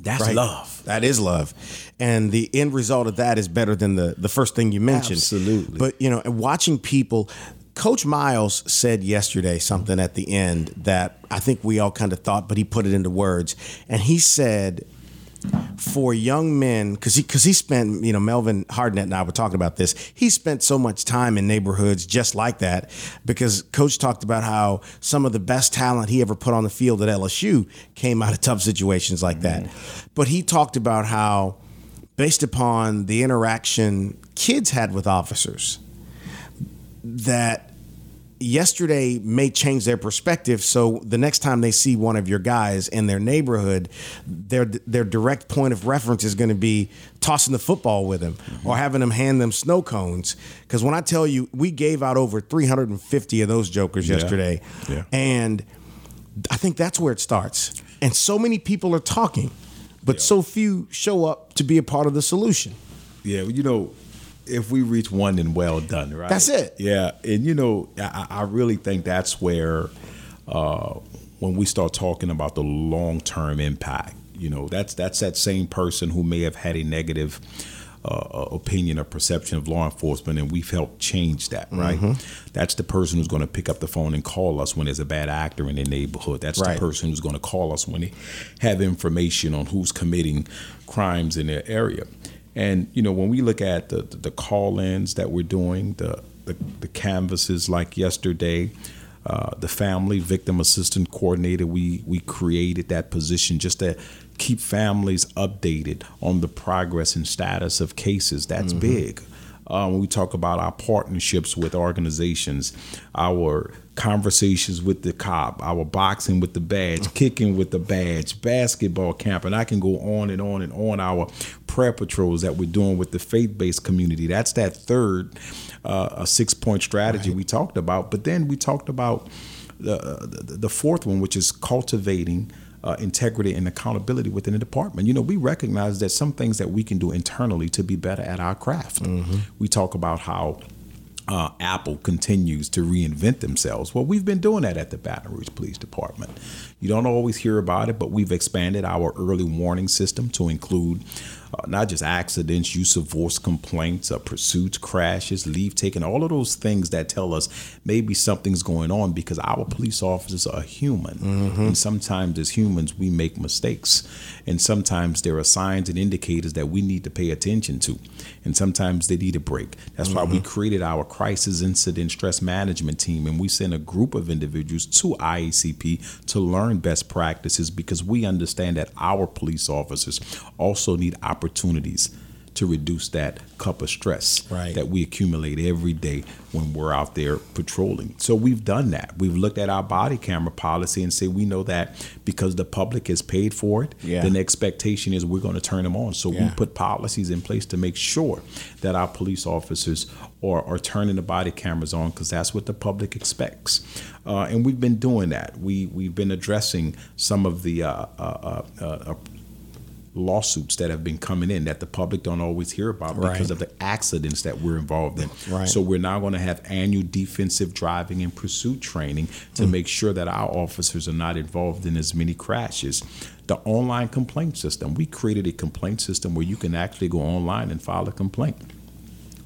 That's Right. love. That is love. And the end result of that is better than the, the first thing you mentioned. Absolutely. But, you know, watching people, Coach Miles said yesterday something at the end that I think we all kind of thought, but he put it into words. And he said, for young men, because he because he spent, you know, Melvin Hardnett and I were talking about this. He spent so much time in neighborhoods just like that because Coach talked about how some of the best talent he ever put on the field at LSU came out of tough situations like that. Mm-hmm. But he talked about how, based upon the interaction kids had with officers, that yesterday may change their perspective. So the next time they see one of your guys in their neighborhood, their their direct point of reference is going to be tossing the football with him or having them hand them snow cones. Because when I tell you, we gave out over 350 of those jokers yesterday, Yeah. and I think that's where it starts. And so many people are talking, but so few show up to be a part of the solution. Yeah, you know, if we reach one, then well done, right? That's it. Yeah, and you know, I, I really think that's where uh, when we start talking about the long term impact, You know, that's that's that same person who may have had a negative uh, opinion or perception of law enforcement, and we've helped change that. Right? Mm-hmm. That's the person who's going to pick up the phone and call us when there's a bad actor in their neighborhood. That's Right. the person who's going to call us when they have information on who's committing crimes in their area. And you know, when we look at the the, the call-ins that we're doing, the the, the canvases like yesterday, uh, the family victim assistant coordinator, we we created that position just to keep families updated on the progress and status of cases. That's big. Uh, when we talk about our partnerships with organizations, our conversations with the cop, our boxing with the badge, kicking with the badge, basketball camp, and I can go on and on and on. Our prayer patrols that we're doing with the faith-based community. That's that third uh, a six-point strategy we talked about. But then we talked about the, the the fourth one, which is cultivating uh, integrity and accountability within the department. You know, we recognize that some things that we can do internally to be better at our craft. We talk about how uh, Apple continues to reinvent themselves. Well, we've been doing that at the Baton Rouge Police Department. You don't always hear about it, but we've expanded our early warning system to include uh, not just accidents, use of force complaints, uh, pursuits, crashes, leave taken, all of those things that tell us maybe something's going on because our police officers are human. And sometimes as humans, we make mistakes. And sometimes there are signs and indicators that we need to pay attention to. And sometimes they need a break. That's why we created our crisis incident stress management team and we sent a group of individuals to IACP to learn best practices because we understand that our police officers also need opportunities to reduce that cup of stress Right. that we accumulate every day when we're out there patrolling. So we've done that. We've looked at our body camera policy and say we know that because the public has paid for it, Yeah. then the expectation is we're going to turn them on. So we put policies in place to make sure that our police officers are, are turning the body cameras on because that's what the public expects. Uh, and we've been doing that. We we've been addressing some of the uh, uh, uh, uh, lawsuits that have been coming in that the public don't always hear about because of the accidents that we're involved in. Right. So we're now going to have annual defensive driving and pursuit training to Mm. make sure that our officers are not involved in as many crashes. The online complaint system, we created a complaint system where you can actually go online and file a complaint.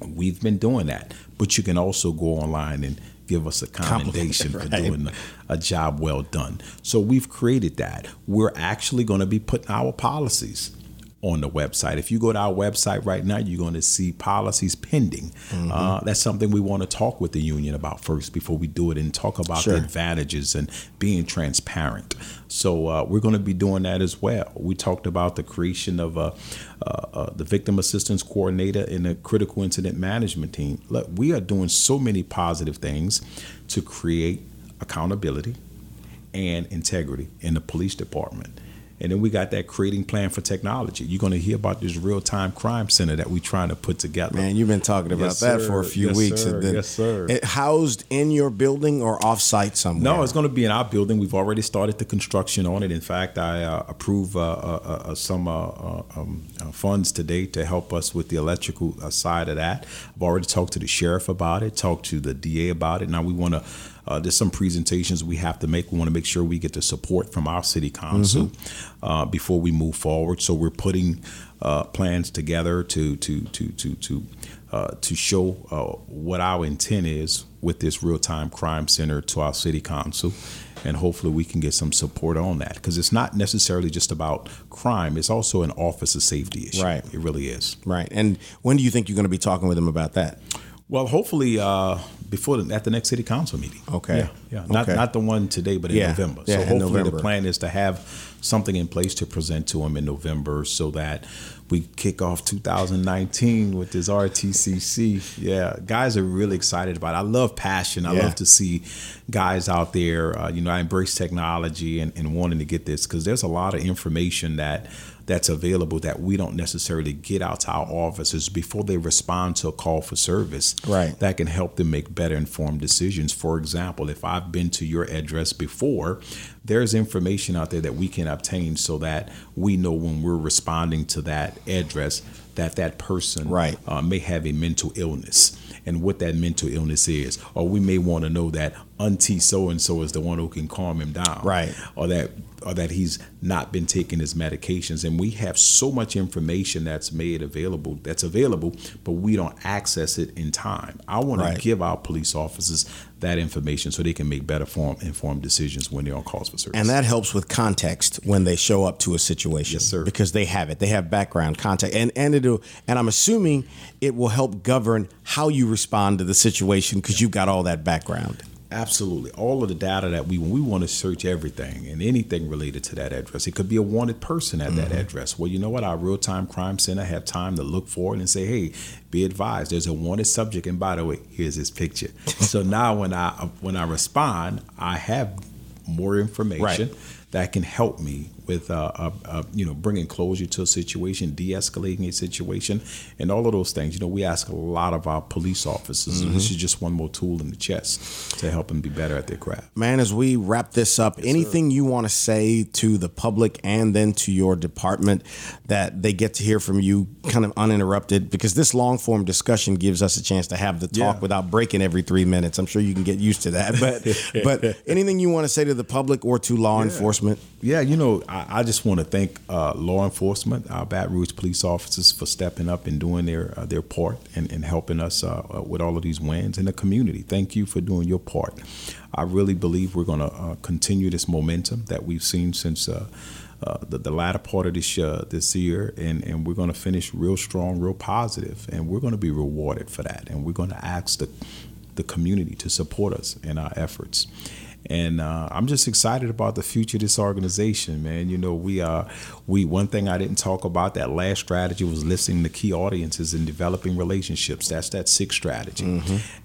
We've been doing that, but you can also go online and give us a commendation for doing a job well done. So we've created that. We're actually going to be putting our policies on the website. If you go to our website right now, you're going to see policies pending. Mm-hmm. Uh, that's something we want to talk with the union about first before we do it and talk about Sure. the advantages and being transparent. So uh, we're going to be doing that as well. We talked about the creation of uh, uh, the victim assistance coordinator and the critical incident management team. Look, we are doing so many positive things to create accountability and integrity in the police department. And then we got that creating plan for technology. You're going to hear about this real time crime center that we're trying to put together. Man, you've been talking about Yes, that sir. for a few Yes, weeks. sir. and then Yes, sir. It housed in your building or off-site somewhere? No, it's going to be in our building. We've already started the construction on it. In fact, I uh, approve uh, uh, uh, some uh, uh, um, uh, funds today to help us with the electrical uh, side of that. I've already talked to the sheriff about it, talked to the DA about it. Now we want to. Uh, there's some presentations we have to make. We want to make sure we get the support from our city council uh, before we move forward. So we're putting uh, plans together to to to to to uh, to show uh, what our intent is with this real time crime center to our city council. And hopefully, we can get some support on that because it's not necessarily just about crime, it's also an officer safety issue. Right. It really is. Right. And when do you think you're going to be talking with them about that? Well, hopefully, uh, before the, at the next city council meeting. Okay. Yeah, yeah. Not Okay. not the one today, but in Yeah. November. Yeah, so hopefully, November. the plan is to have something in place to present to them in November, so that we kick off 2019 with this RTCC. Yeah, guys are really excited about it. I love passion. I Yeah. love to see guys out there. Uh, you know, I embrace technology and, and wanting to get this because there's a lot of information that that's available that we don't necessarily get out to our officers before they respond to a call for service Right. that can help them make better informed decisions. For example, if I've been to your address before, there's information out there that we can obtain so that we know when we're responding to that address that that person Right. uh, may have a mental illness and what that mental illness is. Or we may want to know that auntie so and so is the one who can calm him down, Right. Or that or that he's not been taking his medications. And we have so much information that's made available that's available, but we don't access it in time. I want Right. to give our police officers that information so they can make better form informed decisions when they're on calls for service. And that helps with context when they show up to a situation. Yes, sir. Because they have it. They have background context. And and it'll and I'm assuming it will help govern how you respond to the situation because you've got all that background. Absolutely. All of the data that we we want to search everything and anything related to that address. It could be a wanted person at that mm-hmm. address. Well, you know what? Our real time crime center have time to look for it and say, hey, be advised, there's a wanted subject, and by the way, here's his picture. so now when I when I respond, I have more information Right. that can help me with uh, uh, uh, you know bringing closure to a situation, de-escalating a situation, and all of those things. You know, we ask a lot of our police officers. and This is just one more tool in the chest to help them be better at their craft. Man, as we wrap this up, anything you want to say to the public and then to your department that they get to hear from you kind of uninterrupted? Because this long form discussion gives us a chance to have the talk Yeah. without breaking every three minutes. I'm sure you can get used to that. But but anything you want to say to the public or to law enforcement? Yeah, you know, I, I just want to thank uh, law enforcement, our Baton Rouge police officers, for stepping up and doing their uh, their part and, and helping us uh, uh, with all of these wins in the community. Thank you for doing your part. I really believe we're going to uh, continue this momentum that we've seen since. Uh, the, the latter part of this uh, this year, and, and we're going to finish real strong, real positive, and we're going to be rewarded for that. And we're going to ask the the community to support us in our efforts. And uh, I'm just excited about the future of this organization, man. You know, we uh, we one thing I didn't talk about that last strategy was listening to key audiences and developing relationships. That's that sixth strategy,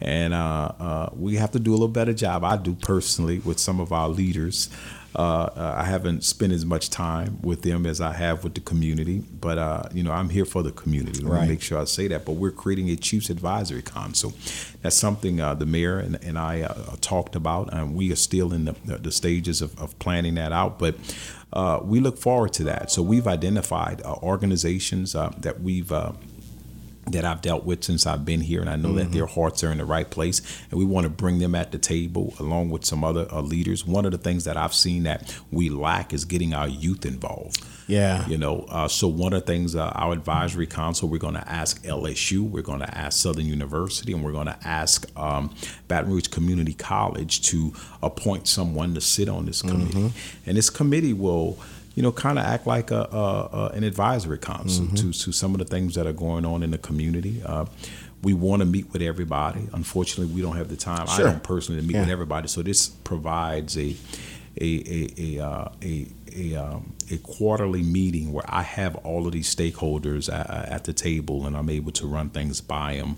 and uh, uh, we have to do a little better job. I do personally with some of our leaders. Uh, uh, I haven't spent as much time with them as I have with the community, but uh, you know I'm here for the community. Let Right. me make sure I say that. But we're creating a Chiefs Advisory Council. That's something uh, the mayor and, and I uh, talked about, and we are still in the, the, stages of, of planning that out. But uh, we look forward to that. So we've identified uh, organizations uh, that we've. That I've dealt with since I've been here, and I know that their hearts are in the right place, and we want to bring them at the table along with some other uh, leaders. One of the things that I've seen that we lack is getting our youth involved. Yeah. You know, uh, so one of the things, uh, our advisory council, we're going to ask LSU, we're going to ask Southern University, and we're going to ask um, Baton Rouge Community College to appoint someone to sit on this committee. And this committee will, you know, kind of act like a, a, a an advisory council to, to some of the things that are going on in the community. Uh, we want to meet with everybody. Unfortunately, we don't have the time. Sure. I don't personally to meet with everybody. So this provides a a a a uh, a, a, um, a quarterly meeting where I have all of these stakeholders at, at the table, and I'm able to run things by them.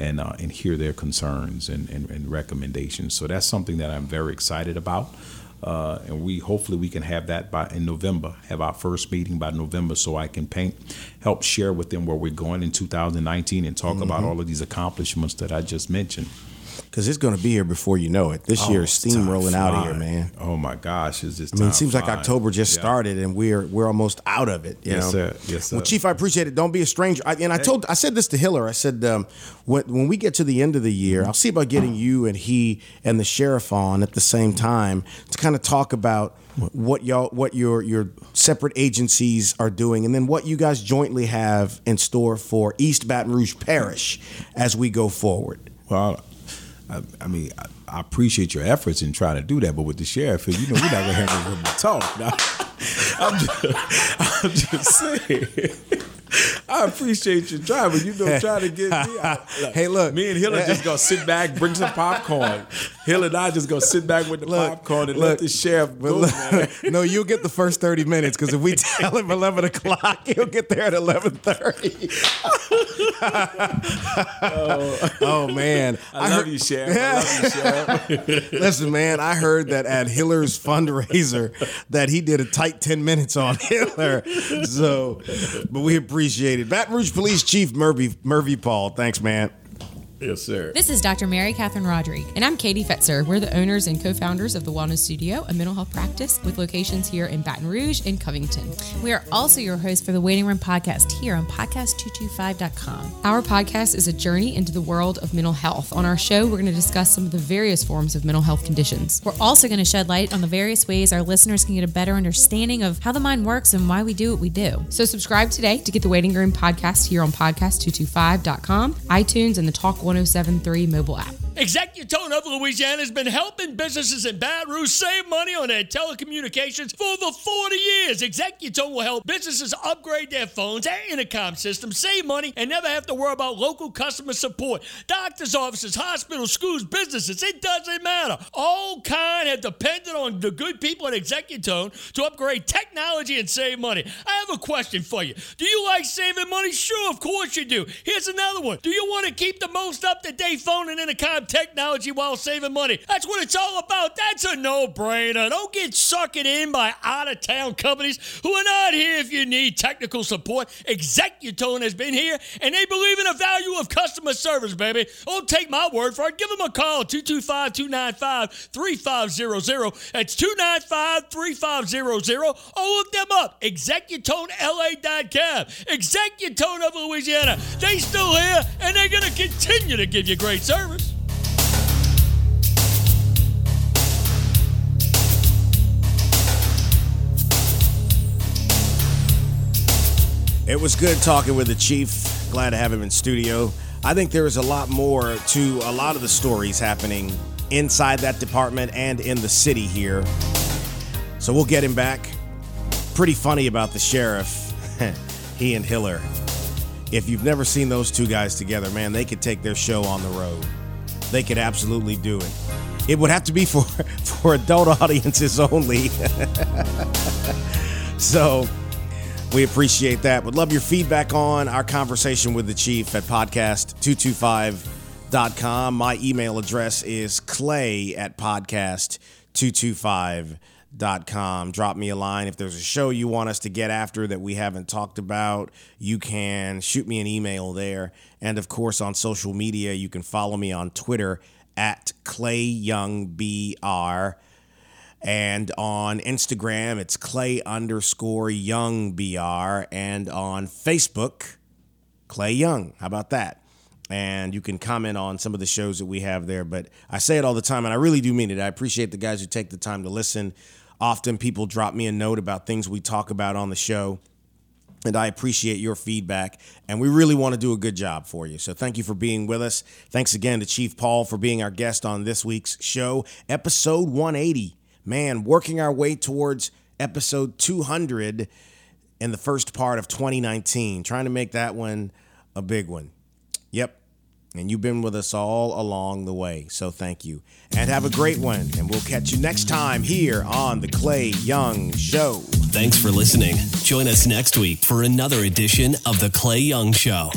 And, uh, and hear their concerns and, and, and recommendations. So that's something that I'm very excited about. Uh, and we hopefully we can have that by in November. Have our first meeting by November, so I can paint, help share with them where we're going in 2019, and talk about all of these accomplishments that I just mentioned. Because it's going to be here before you know it. This year is Oh, steamrolling out of here, man. Oh my gosh, it's just. I mean, it seems like. October just Yeah. started, and we're we're almost out of it. Yes, know? sir. Yes, sir. Well, Chief, I appreciate it. Don't be a stranger. I, and I told, I said this to Hiller. I said, um, when when we get to the end of the year, I'll see about getting you and he and the sheriff on at the same time to kind of talk about what y'all, what your your separate agencies are doing, and then what you guys jointly have in store for East Baton Rouge Parish as we go forward. Well, I, I mean, I, I appreciate your efforts in trying to do that, but with the sheriff, you know, we're not gonna have room to talk. Now, I'm just, I'm just saying. I appreciate you trying, but you know, trying to get me out. Hey, look. me and Hiller just gonna sit back, bring some popcorn. Hill and I just gonna sit back with the Look, popcorn and look, let the sheriff But go. look, no, you'll get the first thirty minutes because if we tell him eleven o'clock, he'll get there at eleven thirty. oh man, I, love heard- you, sheriff. I love you, sheriff. Listen, man, I heard that at Hiller's fundraiser that he did a tight ten minutes on Hiller. So, but we appreciate it. Baton Rouge Police Chief Murphy Murphy Paul, thanks, man. Yes, sir. This is Dr. Mary Catherine Rodrigue. And I'm Katie Fetzer. We're the owners and co founders of the Wellness Studio, a mental health practice with locations here in Baton Rouge and Covington. We are also your hosts for the Waiting Room podcast here on podcast225.com. Our podcast is a journey into the world of mental health. On our show, we're going to discuss some of the various forms of mental health conditions. We're also going to shed light on the various ways our listeners can get a better understanding of how the mind works and why we do what we do. So subscribe today to get the Waiting Room podcast here on podcast225.com, iTunes, and the Talk 1073 mobile app. Executone of Louisiana has been helping businesses in Baton Rouge save money on their telecommunications for over 40 years. Executone will help businesses upgrade their phones and intercom systems, save money, and never have to worry about local customer support. Doctors' offices, hospitals, schools, businesses, it doesn't matter. All kind have depended on the good people at Executone to upgrade technology and save money. I have a question for you. Do you like saving money? Sure, of course you do. Here's another one. Do you want to keep the most up-to-date phone and intercom technology while saving money. That's what it's all about. That's a no brainer. Don't get sucked in by out of town companies who are not here if you need technical support. Executone has been here and they believe in the value of customer service, baby. Don't take my word for it. Give them a call 225 295 3500. That's 295 3500 or look them up. ExecutoneLA.com. Executone of Louisiana. They still here and they're going to continue to give you great service. It was good talking with the chief. Glad to have him in studio. I think there is a lot more to a lot of the stories happening inside that department and in the city here. So we'll get him back. Pretty funny about the sheriff, he and Hiller. If you've never seen those two guys together, man, they could take their show on the road. They could absolutely do it. It would have to be for for adult audiences only. so we appreciate that. Would love your feedback on our conversation with the chief at podcast225.com. My email address is clay at podcast225.com. Drop me a line. If there's a show you want us to get after that we haven't talked about, you can shoot me an email there. And of course, on social media, you can follow me on Twitter at ClayYoungBR. And on Instagram, it's Clay underscore Young BR. And on Facebook, Clay Young. How about that? And you can comment on some of the shows that we have there. But I say it all the time, and I really do mean it. I appreciate the guys who take the time to listen. Often people drop me a note about things we talk about on the show. And I appreciate your feedback. And we really want to do a good job for you. So thank you for being with us. Thanks again to Chief Paul for being our guest on this week's show, episode 180 man, working our way towards episode 200 in the first part of 2019, trying to make that one a big one. Yep. And you've been with us all along the way. So thank you. And have a great one. And we'll catch you next time here on The Clay Young Show. Thanks for listening. Join us next week for another edition of The Clay Young Show.